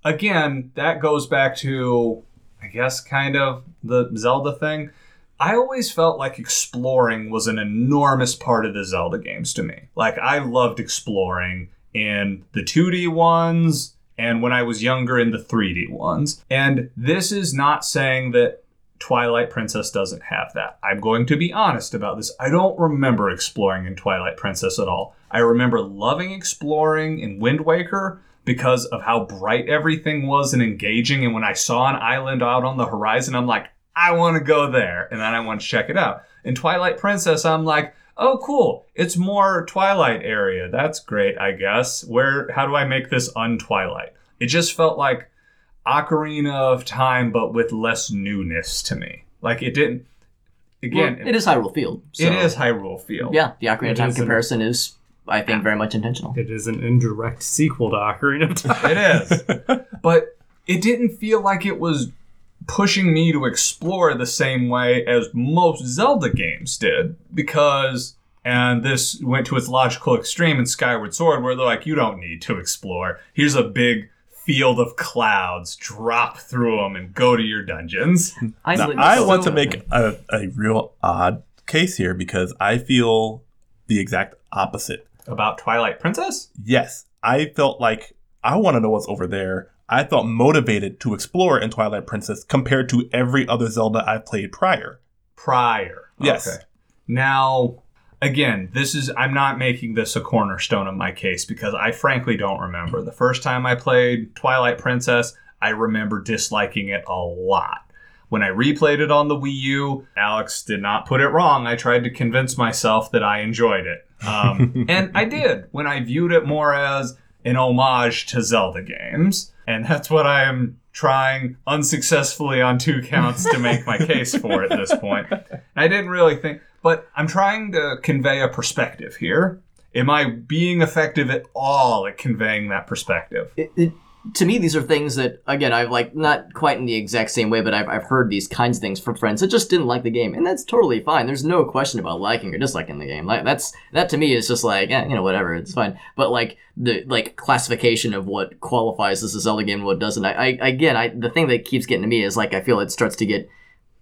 again, that goes back to, I guess, kind of the Zelda thing. I always felt like exploring was an enormous part of the Zelda games to me. Like, I loved exploring in the 2D ones and when I was younger in the 3D ones. And this is not saying that Twilight Princess doesn't have that. I'm going to be honest about this. I don't remember exploring in Twilight Princess at all. I remember loving exploring in Wind Waker because of how bright everything was and engaging. And when I saw an island out on the horizon, I'm like, I want to go there. And then I want to check it out. In Twilight Princess, I'm like, oh, cool. It's more Twilight area. That's great, I guess. Where, how do I make this un-Twilight? It just felt like Ocarina of Time, but with less newness to me. Like it didn't. Again, Well, it is Hyrule Field. So, it is Hyrule Field. Yeah, the Ocarina of Time is an- comparison is, I think, very much intentional. It is an indirect sequel to Ocarina of Time. it is. [LAUGHS] but it didn't feel like it was pushing me to explore the same way as most Zelda games did because and this went to its logical extreme in Skyward Sword where they're like you don't need to explore. Here's a big field of clouds. Drop through them and go to your dungeons. [LAUGHS] I, Now, I want to make a, a real odd case here because I feel the exact opposite. About Twilight Princess? Yes, I felt like I want to know what's over there. I felt motivated to explore in Twilight Princess compared to every other Zelda I've played prior. prior. Yes. Okay. Now, again, this is I'm not making this a cornerstone of my case because I frankly don't remember. The first time I played Twilight Princess, I remember disliking it a lot. When I replayed it on the Wii U, Alex did not put it wrong. I tried to convince myself that I enjoyed it. Um, [LAUGHS] and I did when I viewed it more as an homage to Zelda games. And that's what I am trying unsuccessfully on two counts to make my case for at this point. I didn't really think, but I'm trying to convey a perspective here. Am I being effective at all at conveying that perspective? it, it, to me, these are things that, again, I've like not quite in the exact same way, but I've, I've heard these kinds of things from friends that just didn't like the game, and that's totally fine. There's no question about liking or disliking the game. Like that's that to me is just like, eh, you know, whatever, it's fine. But like the like classification of what qualifies as a Zelda game and what doesn't, I, I again, I the thing that keeps getting to me is like I feel it starts to get,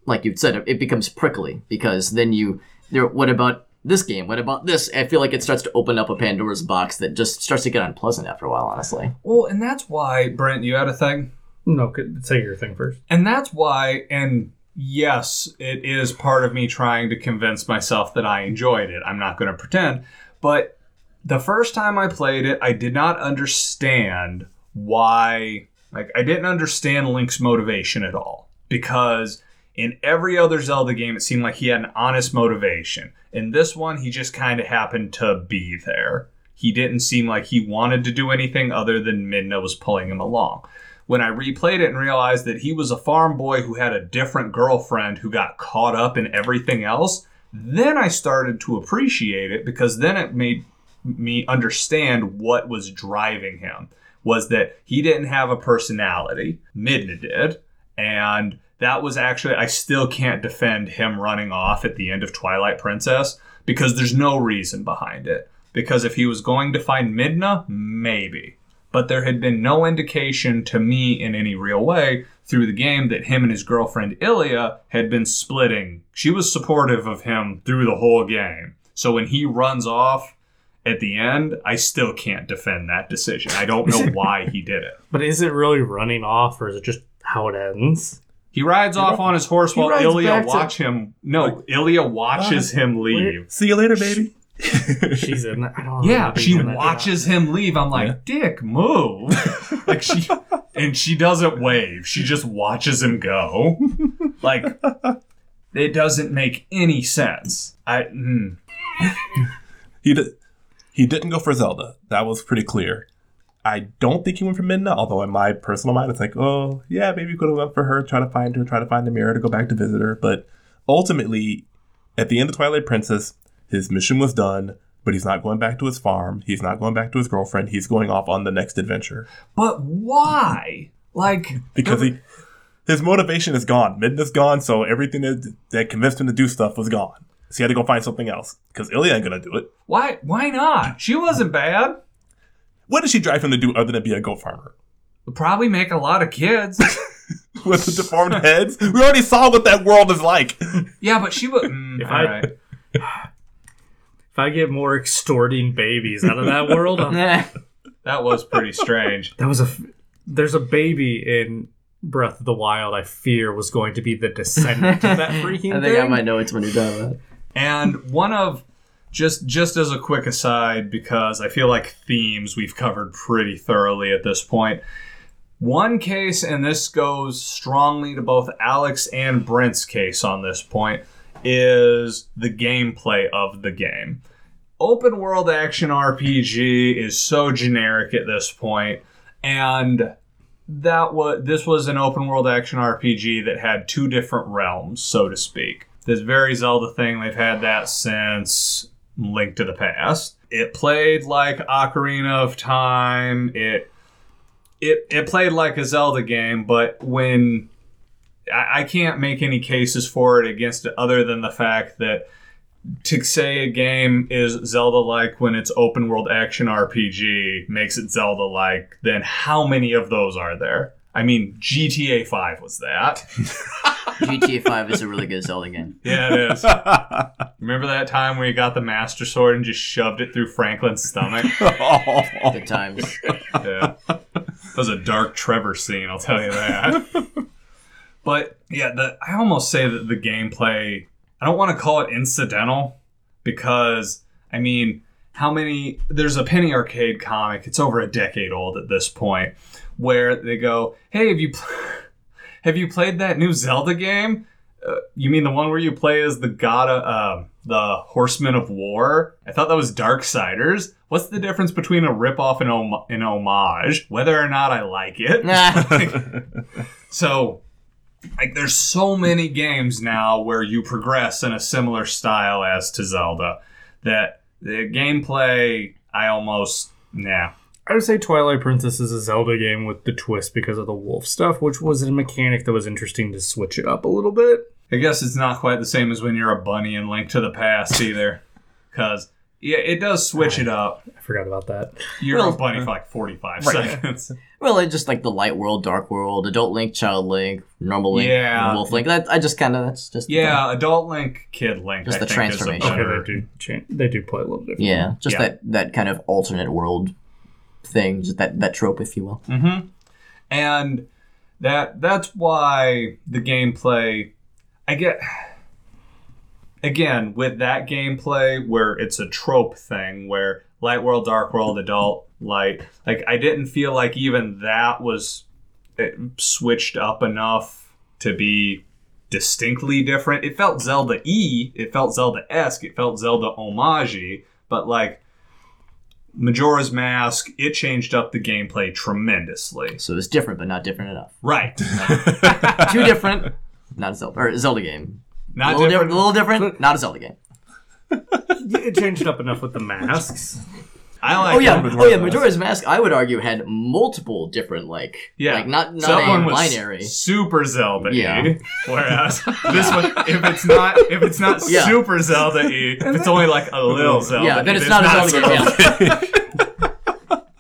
like you said, it becomes prickly because then you there. What about this game? What about this? I feel like it starts to open up a Pandora's box that just starts to get unpleasant after a while. Honestly. Well, and that's why, Brent, you had a thing? No, could- say your thing first. And that's why, and yes, it is part of me trying to convince myself that I enjoyed it. I'm not going to pretend. But the first time I played it, I did not understand why. Like, I didn't understand Link's motivation at all. Because in every other Zelda game, it seemed like he had an honest motivation. In this one, he just kind of happened to be there. He didn't seem like he wanted to do anything other than Midna was pulling him along when I replayed it and realized that he was a farm boy who had a different girlfriend who got caught up in everything else, then I started to appreciate it because then it made me understand what was driving him was that he didn't have a personality. Midna did. And that was actually, I still can't defend him running off at the end of Twilight Princess because there's no reason behind it. Because if he was going to find Midna, maybe but there had been no indication to me in any real way through the game that him and his girlfriend Ilia had been splitting. She was supportive of him through the whole game. So when he runs off at the end, I still can't defend that decision. I don't know [LAUGHS] why he did it. But is it really running off, or is it just how it ends? He rides off on his horse while rides Ilia back to- watch him. No, Ilia watches him leave. See you later, baby. She's in. I don't. Yeah, remember she being in that. watches him leave. I'm like, Yeah. Dick, move. [LAUGHS] like she and she doesn't wave. She just watches him go. Like it doesn't make any sense. I mm. He did. He didn't go for Zelda. That was pretty clear. I don't think he went for Midna, although in my personal mind, it's like, oh yeah, maybe he could have went for her, try to find her, try to find the mirror to go back to visit her. But ultimately, at the end of Twilight Princess, his mission was done. But he's not going back to his farm. He's not going back to his girlfriend. He's going off on the next adventure But why? Like because he, his motivation is gone. Midna's gone, so everything that, that convinced him to do stuff was gone. So he had to go find something else because Ilia ain't gonna do it. why why not? She wasn't bad. What does she drive him to do other than be a goat farmer? Probably make a lot of kids. [LAUGHS] with the deformed [LAUGHS] heads. We already saw what that world is like. yeah, but she would. [LAUGHS] Mm, If I- right. If I get more extorting babies out of that world. That was pretty strange. that was a. f- There's a baby in Breath of the Wild. I fear was going to be the descendant of that freaking I think thing. I might know it's when you're done with. And one of just just as a quick aside, because I feel like themes we've covered pretty thoroughly at this point. One case, and this goes strongly to both Alex and Brent's case on this point, is the gameplay of the game. Open world action RPG is so generic at this point, and that was this was an open world action RPG that had two different realms, so to speak. This very Zelda thing, they've had that since Link to the Past. It played like Ocarina of Time. It it it played like a Zelda game, but when I, I can't make any cases for it against it other than the fact that to say a game is Zelda like when it's open world action RPG makes it Zelda like, then how many of those are there? I mean, GTA 5 was that. GTA [LAUGHS] 5 is a really good Zelda game. Yeah, it is. [LAUGHS] Remember that time where you got the Master Sword and just shoved it through Franklin's stomach? [LAUGHS] Good times. Yeah. That was a dark Trevor scene, I'll tell you that. but yeah, the, I almost say that the gameplay, I don't want to call it incidental because, I mean, how many, there's a Penny Arcade comic, it's over a decade old at this point, where they go, hey, have you, pl- [LAUGHS] Have you played that new Zelda game? Uh, you mean the one where you play as the god of uh, the Horsemen of War? I thought that was Darksiders. What's the difference between a ripoff and om- an homage? Whether or not I like it. Nah. [LAUGHS] [LAUGHS] So, like, there's so many games now where you progress in a similar style as to Zelda that the gameplay, I almost, nah. I would say Twilight Princess is a Zelda game with the twist because of the wolf stuff, which was a mechanic that was interesting to switch it up a little bit. I guess it's not quite the same as when you're a bunny in Link to the Past either. Because, yeah, it does switch it up. I forgot about that. You're Well, a bunny uh, for like 45 Right. seconds. [LAUGHS] well, it's just like the light world, dark world, adult Link, child Link, normal Link, Yeah. and Wolf Link. That I just kind of that's just the. Yeah, adult Link, kid Link. Just I the think is a transformation. Okay, they do change. They do play a little different. Yeah, just Yeah. that that kind of alternate world thing, just that that trope, if you will. Mm-hmm. And that that's why the gameplay I get again with that gameplay where it's a trope thing where light world, dark world, adult, light. Like I didn't feel like even that was it switched up enough to be distinctly different. It felt Zelda E, it felt Zelda esque, it felt Zelda homage, but like Majora's Mask, it changed up the gameplay tremendously. So it's different, but not different enough. Right. [LAUGHS] Too different, not a Zelda or a Zelda game. a Not little different. different, a little different, not a Zelda game. [LAUGHS] It changed up enough with the masks. I like Oh yeah, Majora's oh yeah, Majora's Mask. I would argue had multiple different like Yeah. like not not that a one was binary. super Zelda E. Yeah. [LAUGHS] Whereas [LAUGHS] this one, if it's not if it's not Yeah. super Zelda E, if it's only like a little Zelda, Yeah, then E, it's not a Zelda game. Yeah. [LAUGHS]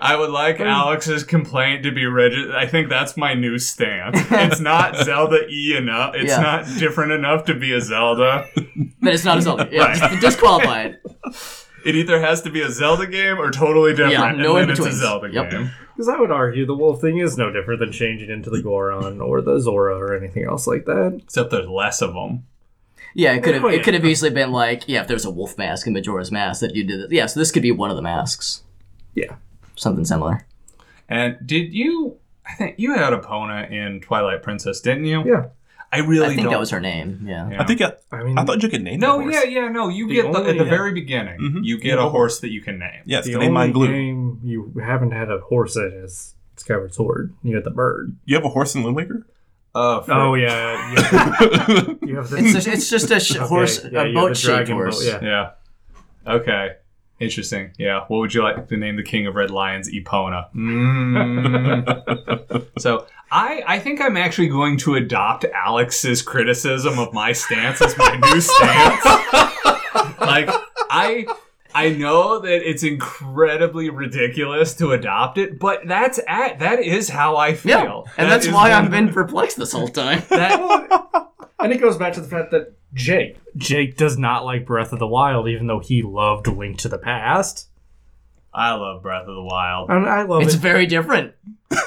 I would like Alex's complaint to be rigid. I think that's my new stance. It's not Zelda E enough. It's Yeah. not different enough to be a Zelda. Then it's not a Zelda. Yeah, Right. just disqualify it. It either has to be a Zelda game or totally different, Yeah, no and then it's a. Zelda Yep. game. Because I would argue the wolf thing is no different than changing into the Goron or the Zora or anything else like that. Except there's less of them. Yeah, it could have Oh, yeah. it could have easily been like yeah, if there's a wolf mask in Majora's Mask that you did it. Yeah, so this could be one of the masks. Yeah. Something similar. And did you? I think you had Epona in Twilight Princess, didn't you? Yeah. I really I think don't. that was her name. Yeah. Yeah. I think I, I mean, I thought you could name No, the horse. yeah, yeah, no. You The get the, at the yeah. very beginning. Mhm. You get Yeah, a the horse that you can name. Yes, the the name mine only glue. game you haven't had a horse in is Skyward Sword. You got the bird. You have a horse in Wind Waker? Uh, Oh yeah, yeah. [LAUGHS] you have the. It's a, it's just a sh- Okay, horse, yeah, a you have the boat shaped dragon horse. boat, yeah. yeah. Okay. Interesting. Yeah. What would you like to name the king of red lions? Epona. Mm. [LAUGHS] so I I think I'm actually going to adopt Alex's criticism of my stance as my new stance. [LAUGHS] like I I know that it's incredibly ridiculous to adopt it, but that's at that is how I Yeah, feel. and That that's why I've been perplexed this whole time. that And it goes back to the fact that Jake, Jake does not like Breath of the Wild, even though he loved Link to the Past. I love Breath of the Wild. And I love It's it. very different.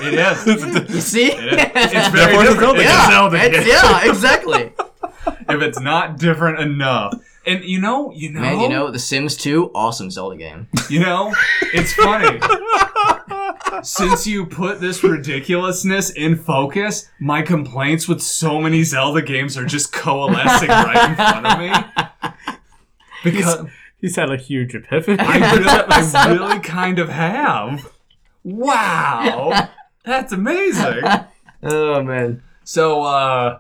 It is. [LAUGHS] You see? It is. [LAUGHS] It's very different. Zelda It's yeah, Zelda it's- yeah, exactly. [LAUGHS] If it's not different enough. And you know, you know, Man, you know, The Sims 2, awesome Zelda game. you know, it's funny. [LAUGHS] Since you put this ridiculousness in focus, my complaints with so many Zelda games are just coalescing right in front of me. [LAUGHS] Because He's had a huge epiphany. I really, [LAUGHS] I really kind of have. Wow. That's amazing. Oh man. So, uh,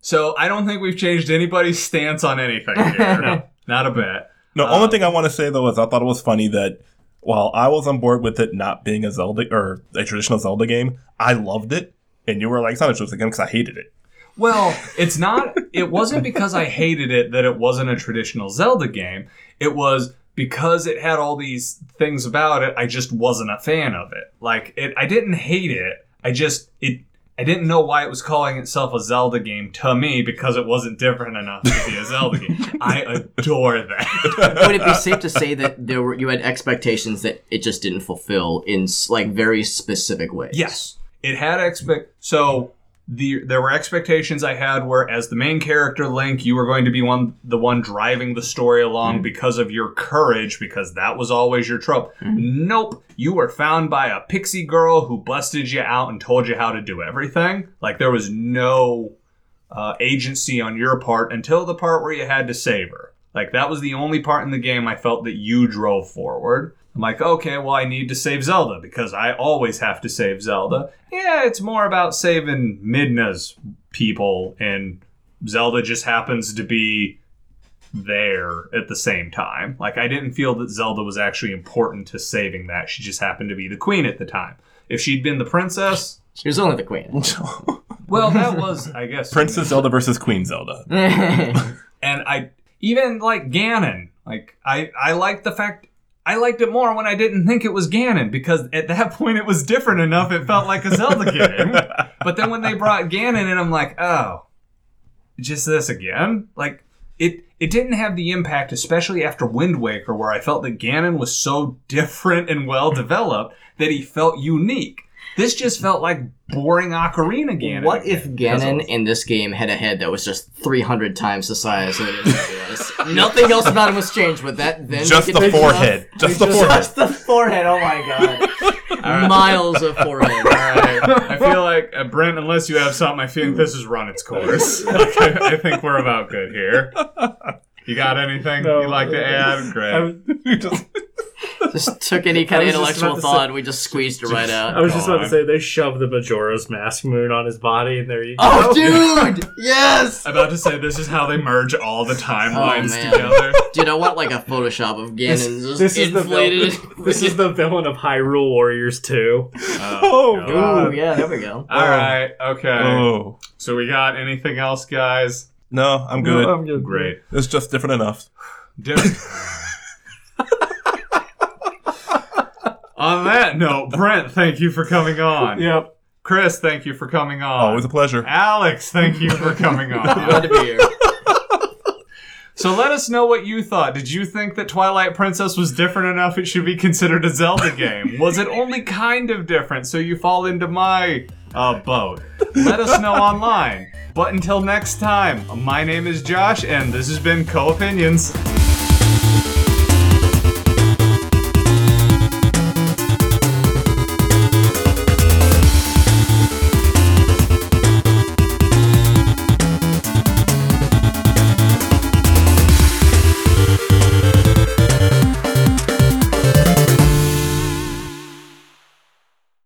so I don't think we've changed anybody's stance on anything here. [LAUGHS] No. Not a bit. No, Um, only thing I want to say though is I thought it was funny that while I was on board with it not being a Zelda or a traditional Zelda game, I loved it, and you were like, "It's not a traditional game" because I hated it. Well, [LAUGHS] it's not. It wasn't because I hated it that it wasn't a traditional Zelda game. It was because it had all these things about it. I just wasn't a fan of it. Like it, I didn't hate it. I just it. I didn't know why it was calling itself a Zelda game to me because it wasn't different enough to be a Zelda game. I [LAUGHS] adore that. Would it be safe to say that there were you had expectations that it just didn't fulfill in like very specific ways? Yes, it had expect. So the there were expectations I had where as the main character Link, you were going to be one the one driving the story along because of your courage, because that was always your trope. Nope, you were found by a pixie girl who busted you out and told you how to do everything. Like there was no uh, agency on your part until the part where you had to save her. Like that was the only part in the game I felt that you drove forward. I'm like, okay, well, I need to save Zelda because I always have to save Zelda. Yeah, it's more about saving Midna's people, and Zelda just happens to be there at the same time. Like, I didn't feel that Zelda was actually important to saving that. She just happened to be the queen at the time. If she'd been the princess, She was only the queen. [LAUGHS] well, that was, I guess, [LAUGHS] Princess Zelda versus Queen Zelda. [LAUGHS] and I even like Ganon. Like I I liked the fact I liked it more when I didn't think it was Ganon because at that [LAUGHS] point it was different enough it felt like a Zelda [LAUGHS] game. But then when they brought Ganon in, I'm like, oh, just this again? Like it it didn't have the impact, especially after Wind Waker, where I felt that Ganon was so [LAUGHS] different and well developed that he felt unique. This just felt like boring Ocarina Ganon. What if again. Ganon in this game had a head that was just 300 times the size of it was? [LAUGHS] Nothing else about him was changed, but that then Just the forehead. Just the forehead. Just the forehead. Oh my god. [LAUGHS] Miles of forehead. All right. I feel like uh, Brent, unless you have something, I feel this has run its course. [LAUGHS] Like, I, I think we're about good here. You got anything No. you'd like to add? Great. I was, Just- Just took any kind of intellectual thought say- and we just squeezed it right out. I was just about to say they shoved the Majora's Mask moon on his body, and there you oh, go. Oh, dude! [LAUGHS] Yes! I'm about to say this is how they merge all the timelines oh, man. together. [LAUGHS] Dude, I want like a Photoshop of Ganon just this is the inflated. villain, [LAUGHS] this is the villain of Hyrule Warriors 2. Oh, oh God. Ooh, yeah, there we go. All uh, right. Okay. oh. So we got anything else, guys? No, I'm good. No, I'm good. Great. It's just different enough. Dim- on that note, Brent, thank you for coming on. Yep. Chris, thank you for coming on. Always a pleasure. Alex, thank you for coming on. [LAUGHS] Glad to be here. So let us know what you thought. Did you think that Twilight Princess was different enough it should be considered a Zelda game? Was it only kind of different so you fall into my uh, boat? Let us know online. But until next time, my name is Josh and this has been Co Opinions.